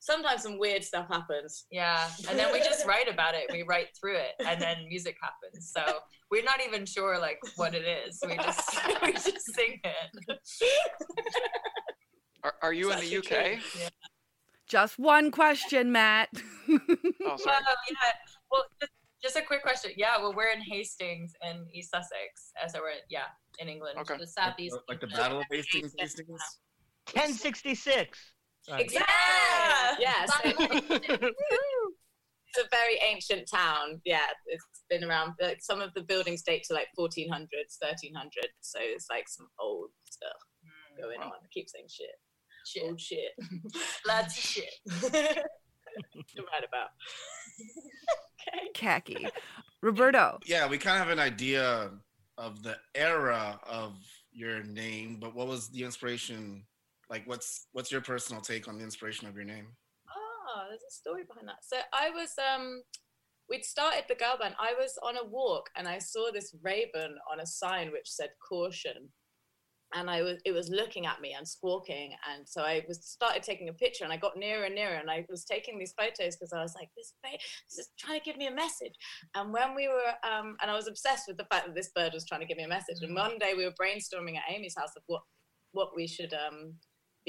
Sometimes some weird stuff happens. Yeah, and then we just write about it. We write through it, and then music happens. So we're not even sure like what it is. We just we just sing it. Are, are you in the UK? Yeah. Just one question, Matt. Oh, sorry. Well, yeah. Well, just, just a quick question. Yeah, well, we're in Hastings in East Sussex, so we're yeah in England. Okay. the southeast. Like the Battle of Hastings. Hastings. 1066. Sorry. Exactly. Yeah. so- it's a very ancient town. Yeah, it's been around. Like, some of the buildings date to like 1400s, 1300s. So it's like some old stuff Mm, going on. I keep saying shit. Shit. Old shit. Lots of shit. You're right about. okay. Khaki. Roberto. Yeah, we kind of have an idea of the era of your name, but what was the inspiration Like, what's what's your personal take on the inspiration of your name? Oh, there's a story behind that. So I was um we'd started the girl band. I was on a walk and I saw this raven on a sign which said caution. And I was it was looking at me and squawking. And so I was started taking a picture and I got nearer and nearer and I was taking these photos because I was like, this ba- this is trying to give me a message. And when we were um and I was obsessed with the fact that this bird was trying to give me a message. And one day we were brainstorming at Amy's house of what what we should um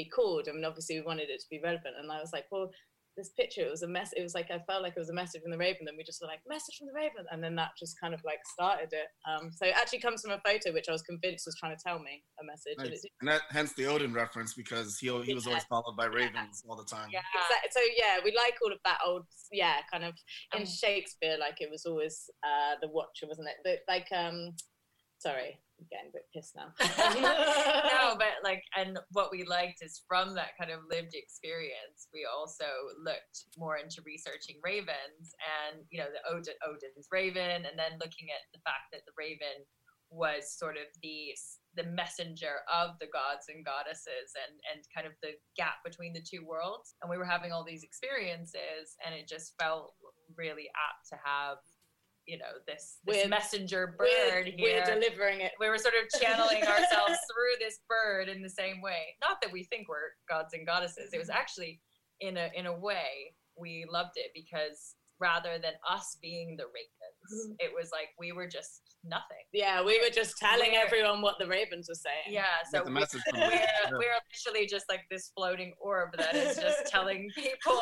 be called. I mean, obviously we wanted it to be relevant. And I was like, well, this picture, it was a mess. It was like, I felt like it was a message from the Raven. Then we just were like, message from the Raven. And then that just kind of like started it. Um, so it actually comes from a photo, which I was convinced was trying to tell me a message. And Nice. it And that hence the Odin reference because he he was always followed by ravens all the time. yeah. Exactly. So yeah, we like all of that old, yeah, kind of in Shakespeare, like it was always uh, the Watcher, wasn't it? But like, um, sorry, I'm getting a bit pissed now. no, but like, and what we liked is from that kind of lived experience, we also looked more into researching ravens and, you know, the Odin, Odin's raven, and then looking at the fact that the raven was sort of the the messenger of the gods and goddesses and and kind of the gap between the two worlds and we were having all these experiences and it just felt really apt to have you know this, this messenger we're- bird we're delivering it. we were sort of channeling ourselves through this bird in the same way. Not that we think we're gods and goddesses. It was mm-hmm. actually in a in a way we loved it because rather than us being the ravens mm-hmm. it was like we were just nothing Yeah, we were just telling We're- everyone what the ravens were saying. yeah so we, we're, the- we're literally just like this floating orb that is just telling people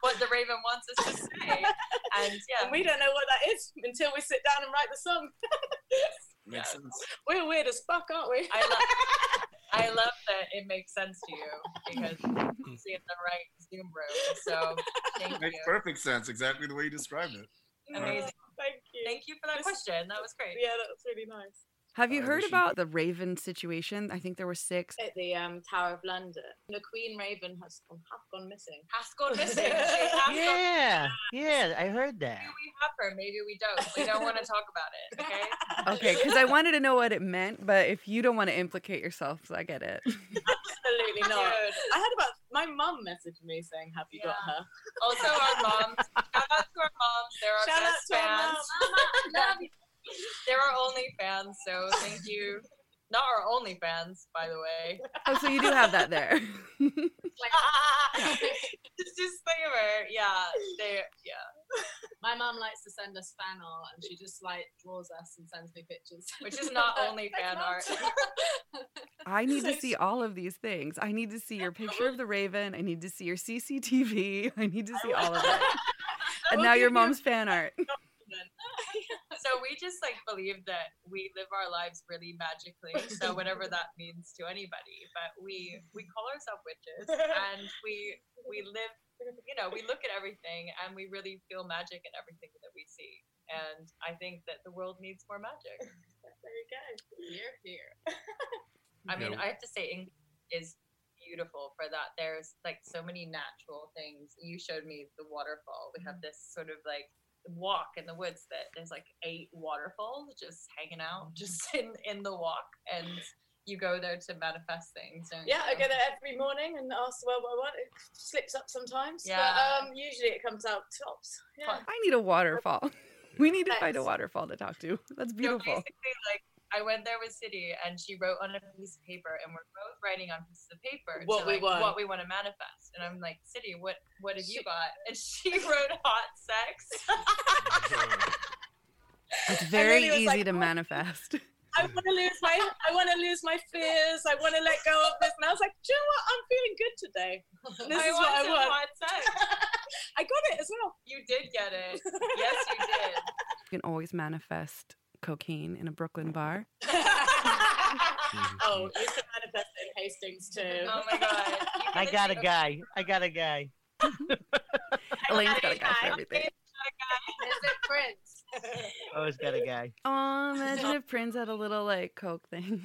what the raven wants us to say and yeah And we don't know what that is until we sit down and write the song. Makes sense. We're weird as fuck, aren't we? I love, I love that it makes sense to you because you hmm. see in the right Zoom room. So thank Makes you. perfect sense. Exactly the way you described it. Amazing. Thank you. Thank you for that question. That was great. Yeah, that was really nice. Have you Uh, heard about the Raven situation? I think there were six. At the um, Tower of London, the Queen Raven has gone, half gone missing. Has gone missing. She has gone- Yeah, yeah, I heard that. Maybe we have her. Maybe we don't. We don't want to talk about it. Okay. Okay, because I wanted to know what it meant, but if you don't want to implicate yourself, so I get it. Absolutely not. I had about my mum messaged me saying, "Have you got her?" Also, our moms. Shout out to our moms. They're our Shout out best to fans. mums. They're our only fans. So thank you. Not our only fans, by the way. Oh, so you do have that there. Just disclaimer. Yeah. They. Yeah. My mom likes to send us fan art, and she just like draws us and sends me pictures. Which is not only fan art. I need to see all of these things. I need to see your picture of the Raven. I need to see your CCTV. I need to see all of it. And now your give you- mom's fan art. so we just like believe that we live our lives really magically so whatever that means to anybody but we we call ourselves witches and we we live you know we look at everything and we really feel magic in everything that we see and i think that the world needs more magic There you go. Here, here. i mean Yeah. i have to say english is beautiful for that there's like so many natural things you showed me the waterfall we have this sort of like walk in the woods that there's like eight waterfalls just hanging out just in in the walk and you go there to manifest things don't Yeah, I go there every morning and ask well what I want. It slips up sometimes, Yeah. but um, usually it comes out tops. Yeah. I need a waterfall. We need to find a waterfall to talk to. That's So beautiful. basically, like I went there with City, and she wrote on a piece of paper, and we're both writing on pieces of paper What to, we like, want. what we want to manifest. And I'm like, City, what what have you got? And she wrote hot sex. It's very he easy like, to "What?" manifest. I want to lose my I want to lose my fears. I want to let go of this. And I was like, do you know what? I'm feeling good today. This I is what I some want. hot sex. I got it as well. You did get it. Yes, you did. You can always manifest cocaine in a Brooklyn bar. oh, mm-hmm. you can manifest it in Hastings too. Oh my god. I got a guy. I got a guy. Elaine's got a guy for everything. Is it Prince? Always got a guy. Oh, imagine if Prince had a little like coke thing,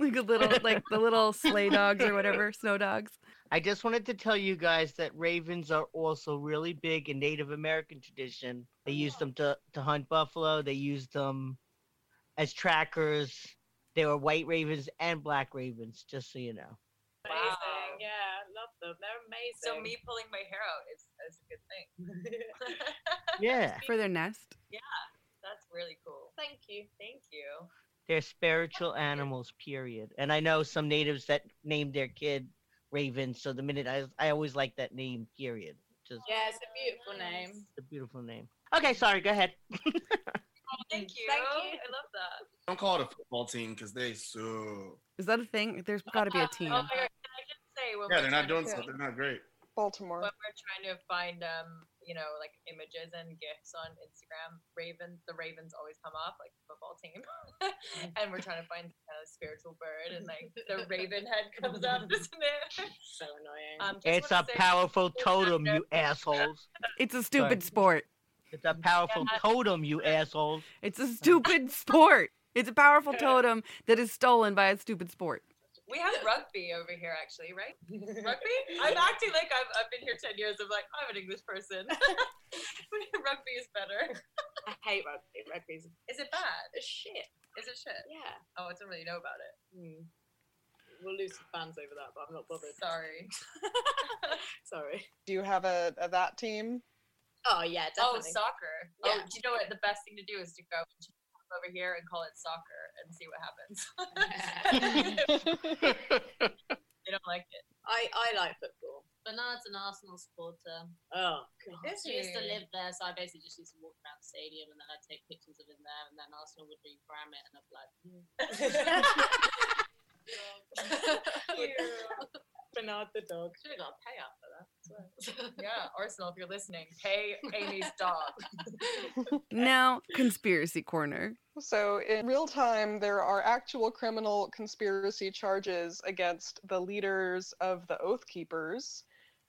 like a little like the little sleigh dogs or whatever, snow dogs. I just wanted to tell you guys that ravens are also really big in Native American tradition. They used oh. them to, to hunt buffalo. They used them as trackers. There were white ravens and black ravens, just so you know. Wow. love them. They're amazing. So me pulling my hair out is, is a good thing. Yeah. For their nest. yeah, that's really cool. Thank you. Thank you. They're spiritual animals, period. And I know some natives that named their kid Raven. So the minute I, I always like that name, period. Just Yeah, it's a beautiful name. It's a beautiful name. Okay, sorry. Go ahead. Oh, thank you. Thank you. I love that. Don't call it a football team because they suck. Is that a thing? There's got to be a team. Oh, my God, can I just say when Yeah, we're they're not trying doing to- so. They're not great. Baltimore. when we're trying to find um you know like images and gifs on Instagram, Ravens the Ravens always come up like the football team, and we're trying to find a spiritual bird and like the raven head comes up, isn't it? So annoying. Um, just It's a wanna say- powerful totem, you assholes. It's a stupid sport. It's a powerful totem, you assholes. It's a stupid sport. It's a powerful totem that is stolen by a stupid sport. We have rugby over here, actually, right? rugby? I'm acting like I've, I've been here 10 years. I'm like, I'm an English person. rugby is better. I hate rugby. Rugby's Is Is it bad? it's shit. Is it shit? Yeah. Oh, I don't really know about it. Hmm. We'll lose some fans over that, but I'm not bothered. Sorry. Sorry. Do you have a, a that team? Oh yeah, oh, definitely. Oh, soccer. Yeah. Oh, do you know what? The best thing to do is to go over here and call it soccer and see what happens. they don't like it. I I like football. Bernard's an Arsenal supporter. Oh god. Is He used to live there, so I basically just used to walk around the stadium and then I'd take pictures of him there, and then Arsenal would reprogram it, and I'd be like, hmm. Bernard the dog. should have got a payout for that. Yeah, Arsenal, if you're listening, pay Amy's dog. Now, conspiracy corner. So, in real time, there are actual criminal conspiracy charges against the leaders of the Oath Keepers,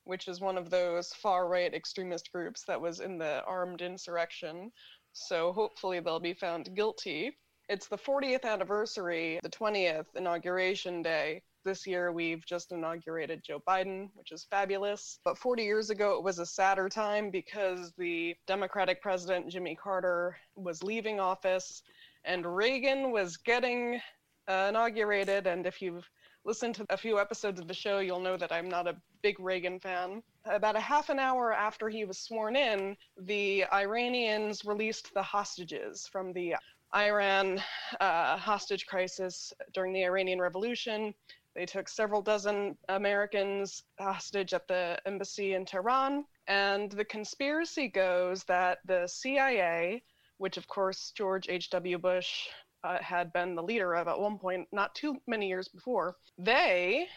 which is one of those far right extremist groups that was in the armed insurrection. So, hopefully, they'll be found guilty. It's the 40th anniversary, the 20th inauguration day. This year, we've just inaugurated Joe Biden, which is fabulous. But 40 years ago, it was a sadder time because the Democratic president, Jimmy Carter, was leaving office and Reagan was getting uh, inaugurated. And if you've listened to a few episodes of the show, you'll know that I'm not a big Reagan fan. About a half an hour after he was sworn in, the Iranians released the hostages from the Iran uh, hostage crisis during the Iranian Revolution. They took several dozen Americans hostage at the embassy in Tehran. And the conspiracy goes that the CIA, which of course George H.W. Bush uh, had been the leader of at one point, not too many years before, they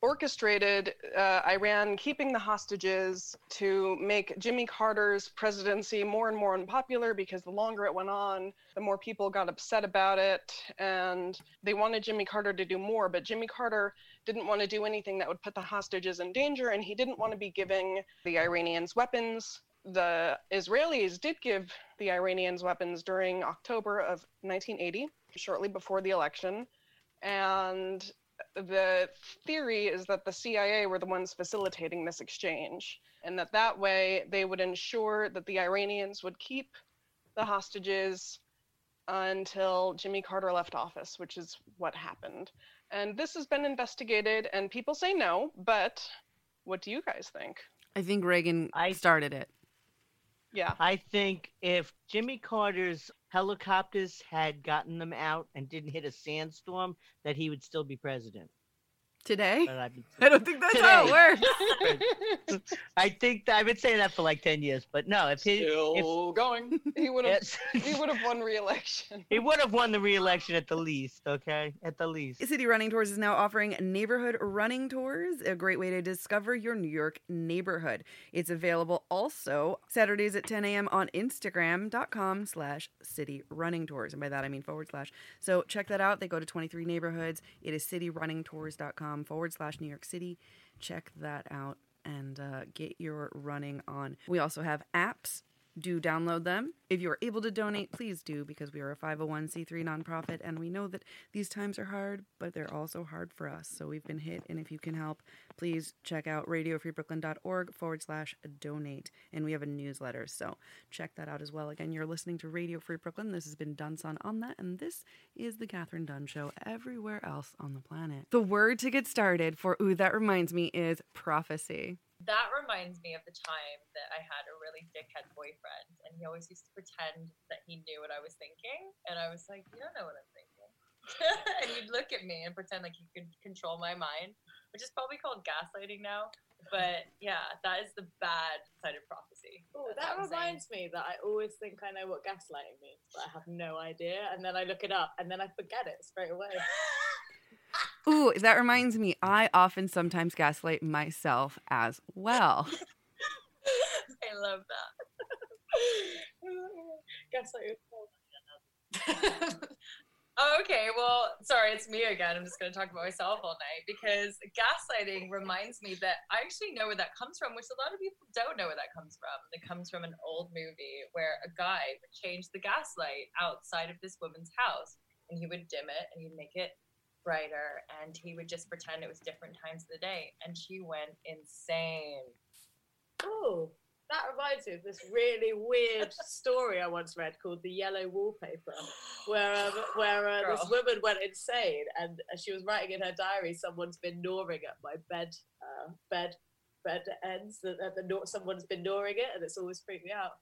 orchestrated uh, Iran keeping the hostages to make Jimmy Carter's presidency more and more unpopular because the longer it went on, the more people got upset about it. And they wanted Jimmy Carter to do more, but Jimmy Carter didn't want to do anything that would put the hostages in danger, and he didn't want to be giving the Iranians weapons. The Israelis did give the Iranians weapons during October of 1980, shortly before the election. And the theory is that the CIA were the ones facilitating this exchange, and that that way they would ensure that the Iranians would keep the hostages until Jimmy Carter left office, which is what happened. And this has been investigated, and people say no, but what do you guys think? I think Reagan I- started it. Yeah. I think if Jimmy Carter's helicopters had gotten them out and didn't hit a sandstorm, that he would still be president. Today? I've I don't think that's how it works. I think that, I've been saying that for like ten years, but no, if he Still going. He would have he would have won re-election. he would have won the re-election at the least. Okay, at the least. City Running Tours is now offering neighborhood running tours, a great way to discover your New York neighborhood. It's available also Saturdays at 10 a.m. on Instagram.com slash city running tours. And by that I mean forward slash. So check that out. They go to 23 neighborhoods. It is cityrunningtours.com forward slash New York City. Check that out and uh, get your running on. We also have apps do download them. If you're able to donate, please do because we are a 501c3 nonprofit and we know that these times are hard, but they're also hard for us. So we've been hit, and if you can help, please check out radiofreebrooklyn.org forward slash donate. And we have a newsletter, so check that out as well. Again, you're listening to Radio Free Brooklyn. This has been Dunson on that, and this is the Catherine Dunn Show everywhere else on the planet. The word to get started for Ooh, That Reminds Me is prophecy. That reminds me of the time that I had a really dickhead boyfriend, and he always used to pretend that he knew what I was thinking, and I was like, "You don't know what I'm thinking," and he'd look at me and pretend like he could control my mind, which is probably called gaslighting now. But yeah, that is the bad side of prophecy. Oh, that I'm saying. reminds me that I always think I know what gaslighting means, but I have no idea. And then I look it up, and then I forget it straight away. Ooh, that reminds me, I often sometimes gaslight myself as well. I love that. Gaslight Oh, okay, well, sorry, it's me again. I'm just going to talk about myself all night because gaslighting reminds me that I actually know where that comes from, which a lot of people don't know where that comes from. It comes from an old movie where a guy would change the gaslight outside of this woman's house and he would dim it and he'd make it brighter and he would just pretend it was different times of the day. And she went insane. Oh, that reminds me of this really weird story I once read called "The Yellow Wallpaper," where um, where uh, this woman went insane and she was writing in her diary, "Someone's been gnawing at my bed, uh, bed, bed ends. That that the someone's been gnawing it, and it's always freaked me out."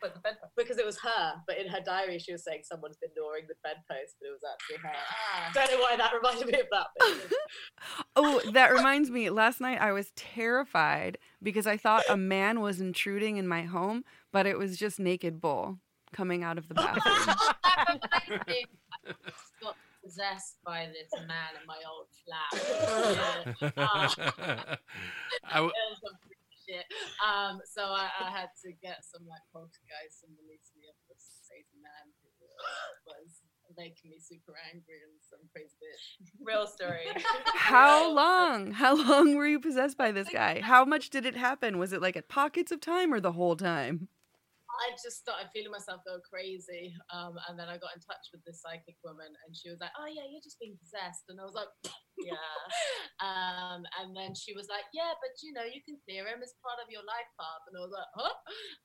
But the bed because it was her, but in her diary she was saying someone's been gnawing the bedpost, but it was actually her. Ah. Don't know why that reminded me of that. Oh, that reminds me. Last night I was terrified because I thought a man was intruding in my home, but it was just naked bull coming out of the bathroom. got possessed by this man in my old flat. Yeah. Uh, I w- it was some freaky shit. Um, so I, I had to get some like poltergeist and release me of this crazy man who was making me super angry and some crazy bitch. Real story. How long? How long were you possessed by this guy? How much did it happen? Was it like at pockets of time or the whole time? I just started feeling myself go crazy, um, and then I got in touch with this psychic woman, and she was like, "Oh yeah, you're just being possessed," and I was like, Yeah. um, and then she was like, "Yeah, but you know, you can clear him as part of your life path," and I was like, "Huh?"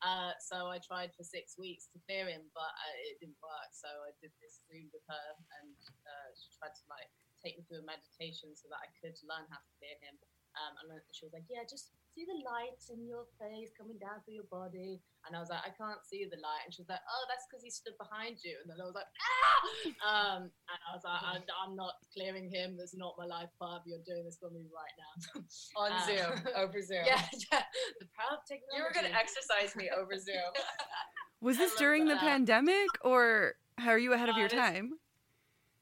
Uh, so I tried for six weeks to clear him, but uh, it didn't work. So I did this Zoom with her, and uh, she tried to like take me through a meditation so that I could learn how to clear him. Um, and she was like, "Yeah, just see the light in your face coming down through your body." And I was like, "I can't see the light." And she was like, "Oh, that's because he stood behind you." And then I was like, "Ah!" Um, and I was like, I'm, "I'm not clearing him. That's not my life path. You're doing this for me right now." On Uh, Zoom, over Zoom. Yeah, yeah. The power of technology. You were going to exorcise me over Zoom. Was this love during the pandemic or how are you ahead of your this- time?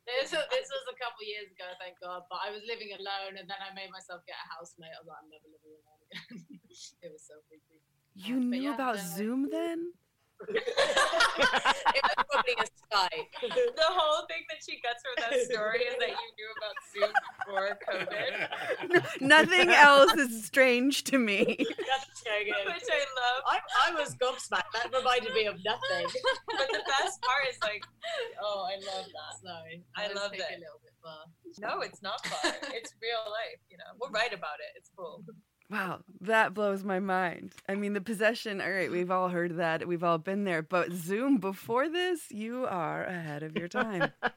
This, was- this was a couple years ago, thank God. But I was living alone, and then I made myself get a housemate. I was like, I'm never living alone again. it was so freaky. You but knew yeah, about then Zoom then? it was probably a Skype. the whole thing that she gets from that story is that you knew about Zoom before COVID, Nothing else is strange to me. That's which I love. I, I was gobsmacked. That reminded me of nothing. But the best part is like, oh, I love that. Sorry, I was love taking it. a little bit far. No, it's not fun. It's real life. You know, we'll write about it. It's cool. Wow, that blows my mind. I mean, the possession, all right, we've all heard that. We've all been there. But Zoom, before this, you are ahead of your time.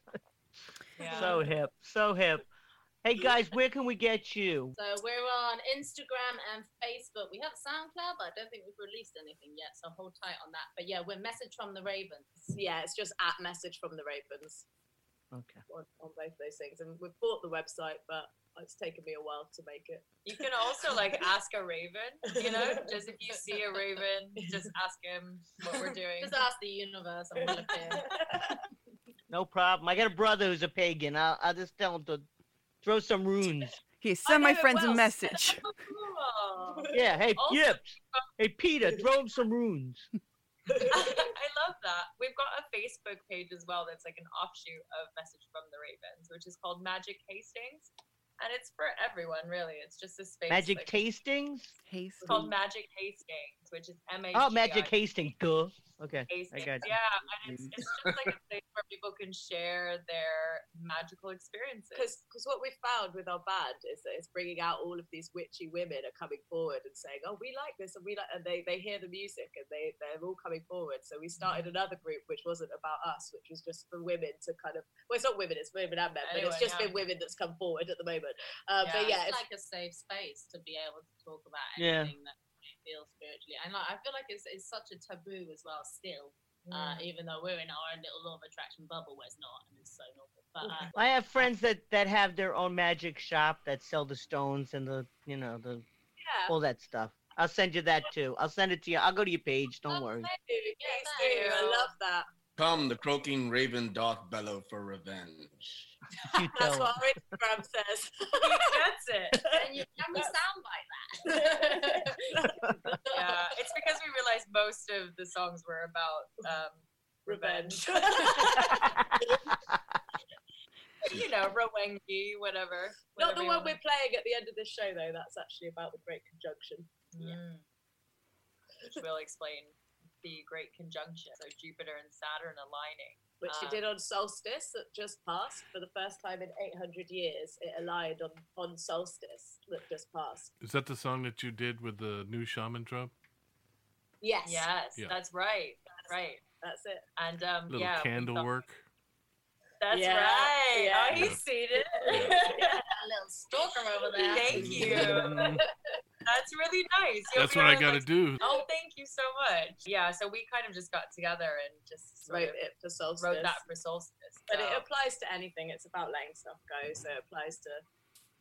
Yeah. So hip, so hip. Hey guys, where can we get you? So we're on Instagram and Facebook. We have SoundCloud, but I don't think we've released anything yet. So hold tight on that. But yeah, we're Message from the Ravens Yeah, it's just at message from the Ravens Okay. on, on both those things. And we've bought the website, but it's taken me a while to make it. You can also like ask a raven. You know, just if you see a raven, just ask him what we're doing. Just ask the universe and we'll appear. No problem. I got a brother who's a pagan. I'll, I'll just tell him to throw some runes. Here, send my know it friends a message. Yeah. Hey, Also- Yips. Hey, Peter, throw him some runes. I love that. We've got a Facebook page as well that's like an offshoot of Message from the Ravens, which is called Magic Hastings. And it's for everyone, really. It's just a space. Magic like, tastings. Haste. It's called Magic Hastings. Which is M A. Oh, Magic Hasting. Duh. Okay, I got you. Yeah, and it's, it's just like a place where people can share their magical experiences. Because what we found with our band is that it's bringing out all of these witchy women are coming forward and saying, "Oh, we like this," and we like, and they they hear the music and they they're all coming forward. So we started another group which wasn't about us, which was just for women to kind of well, it's not women, it's women and men, but it's just yeah. been women that's come forward at the moment. Um, But yeah, it's it's, like a safe space to be able to talk about Yeah. anything that we feel spiritually. And like, I feel like it's, it's such a taboo as well, still. Uh, even though we're in our own little law of attraction bubble where it's not, and it's so normal. But uh, I have friends that that have their own magic shop that sell the stones and the you know the yeah. all that stuff. I'll send you that too. I'll send it to you. I'll go to your page. Oh, Don't worry. Please Thank do. I love that. Come, the croaking raven doth bellow for revenge. You That's tell what our Instagram says. he gets it. and you can we sound like that? yeah, it's because we realized most of the songs were about um, revenge. you know, Rowengi, whatever. Not whatever the one wanna- we're playing at the end of this show, though. That's actually about the Great Conjunction. Mm. Which will explain the Great Conjunction. So Jupiter and Saturn aligning. which Um, it did on solstice that just passed for the first time in 800 years. It aligned on, on solstice that just passed. Is that the song that you did with the new shaman drum? Yes. Yes, Yeah. that's right. That's right. That's it. And um, Little yeah, candle work. That's Yeah, right. yeah. Oh, he's seen it. a little stalker over there. Thank you. That's really nice. You'll That's be what I got to like, do. Oh, thank you so much. Yeah, so we kind of just got together and just sort Wrote of it for solstice. wrote that for solstice. But it applies to anything. It's about letting stuff go. So it applies to.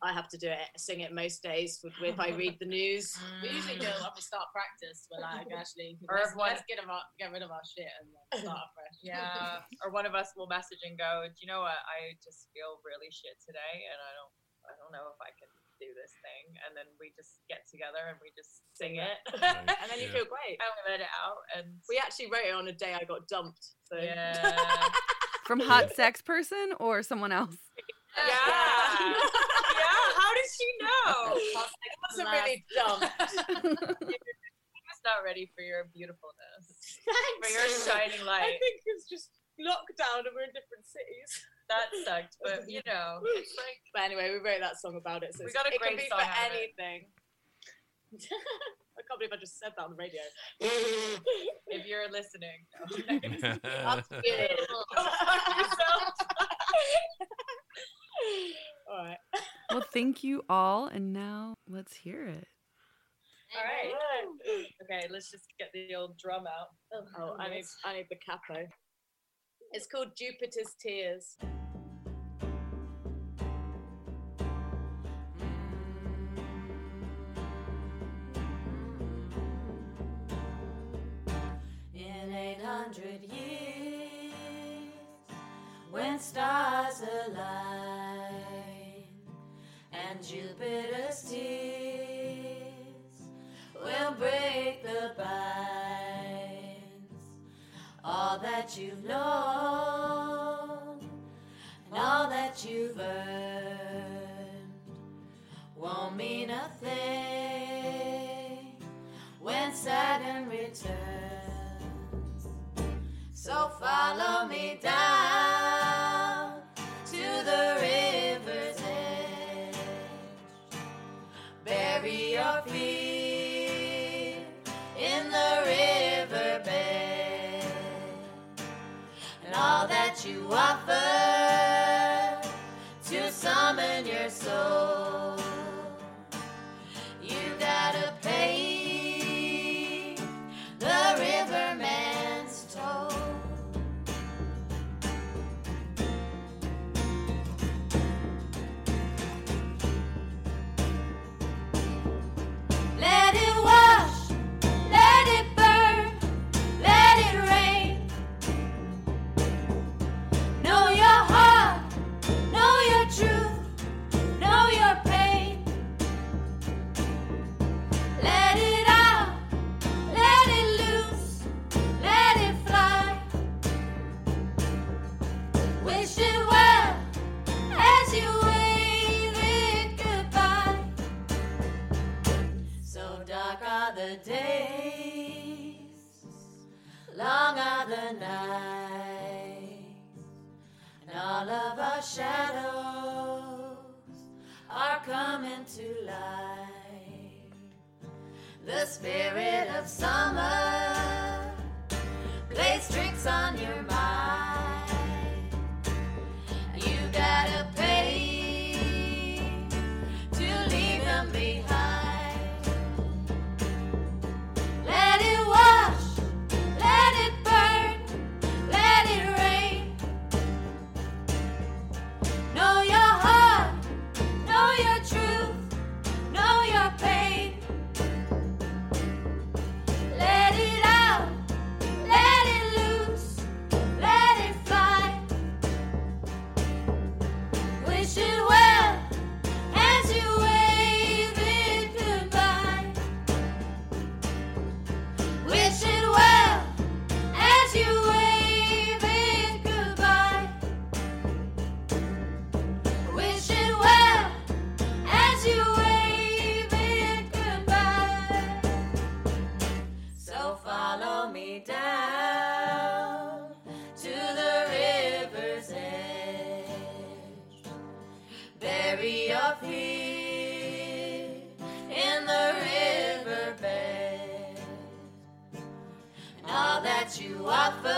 I have to do it, sing it most days with, if I read the news. We usually do it when we start practice. We're like, actually, Or let's, if one- let's get, our, get rid of our shit and then start fresh. Yeah, or one of us will message and go, "Do you know what? I just feel really shit today, and I don't, I don't know if I can do this thing." And then we just get together and we just sing it, and then you Yeah. feel great. and we let it out, and We actually wrote it on a day I got dumped. So yeah, From hot sex person or someone else? yeah, yeah. How did she know? it wasn't really dumped. I was not ready for your beautifulness, Thanks. for your shining light. I think it's just lockdown and we're in different cities. That sucked, but you know, it's like But anyway, we wrote that song about it. So We got a it can be song for out of it. anything. I can't believe I just said that on the radio. if you're listening. Up to you. All right. Well, thank you all, and now let's hear it. All right. Okay, let's just get the old drum out. Oh, I need, I need the capo. It's called Jupiter's Tears. 800 years, when stars align and Jupiter's tears will break the binds, all that you've known and all that you've earned won't mean a thing when Saturn returns. So follow me down to the river's edge. Bury your feet in the riverbed. And all that you offer to summon your soul. the days, long are the nights, and all of our shadows are coming to light. The spirit of summer plays tricks on your mind. you offer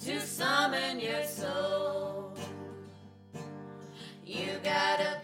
to summon your soul. You gotta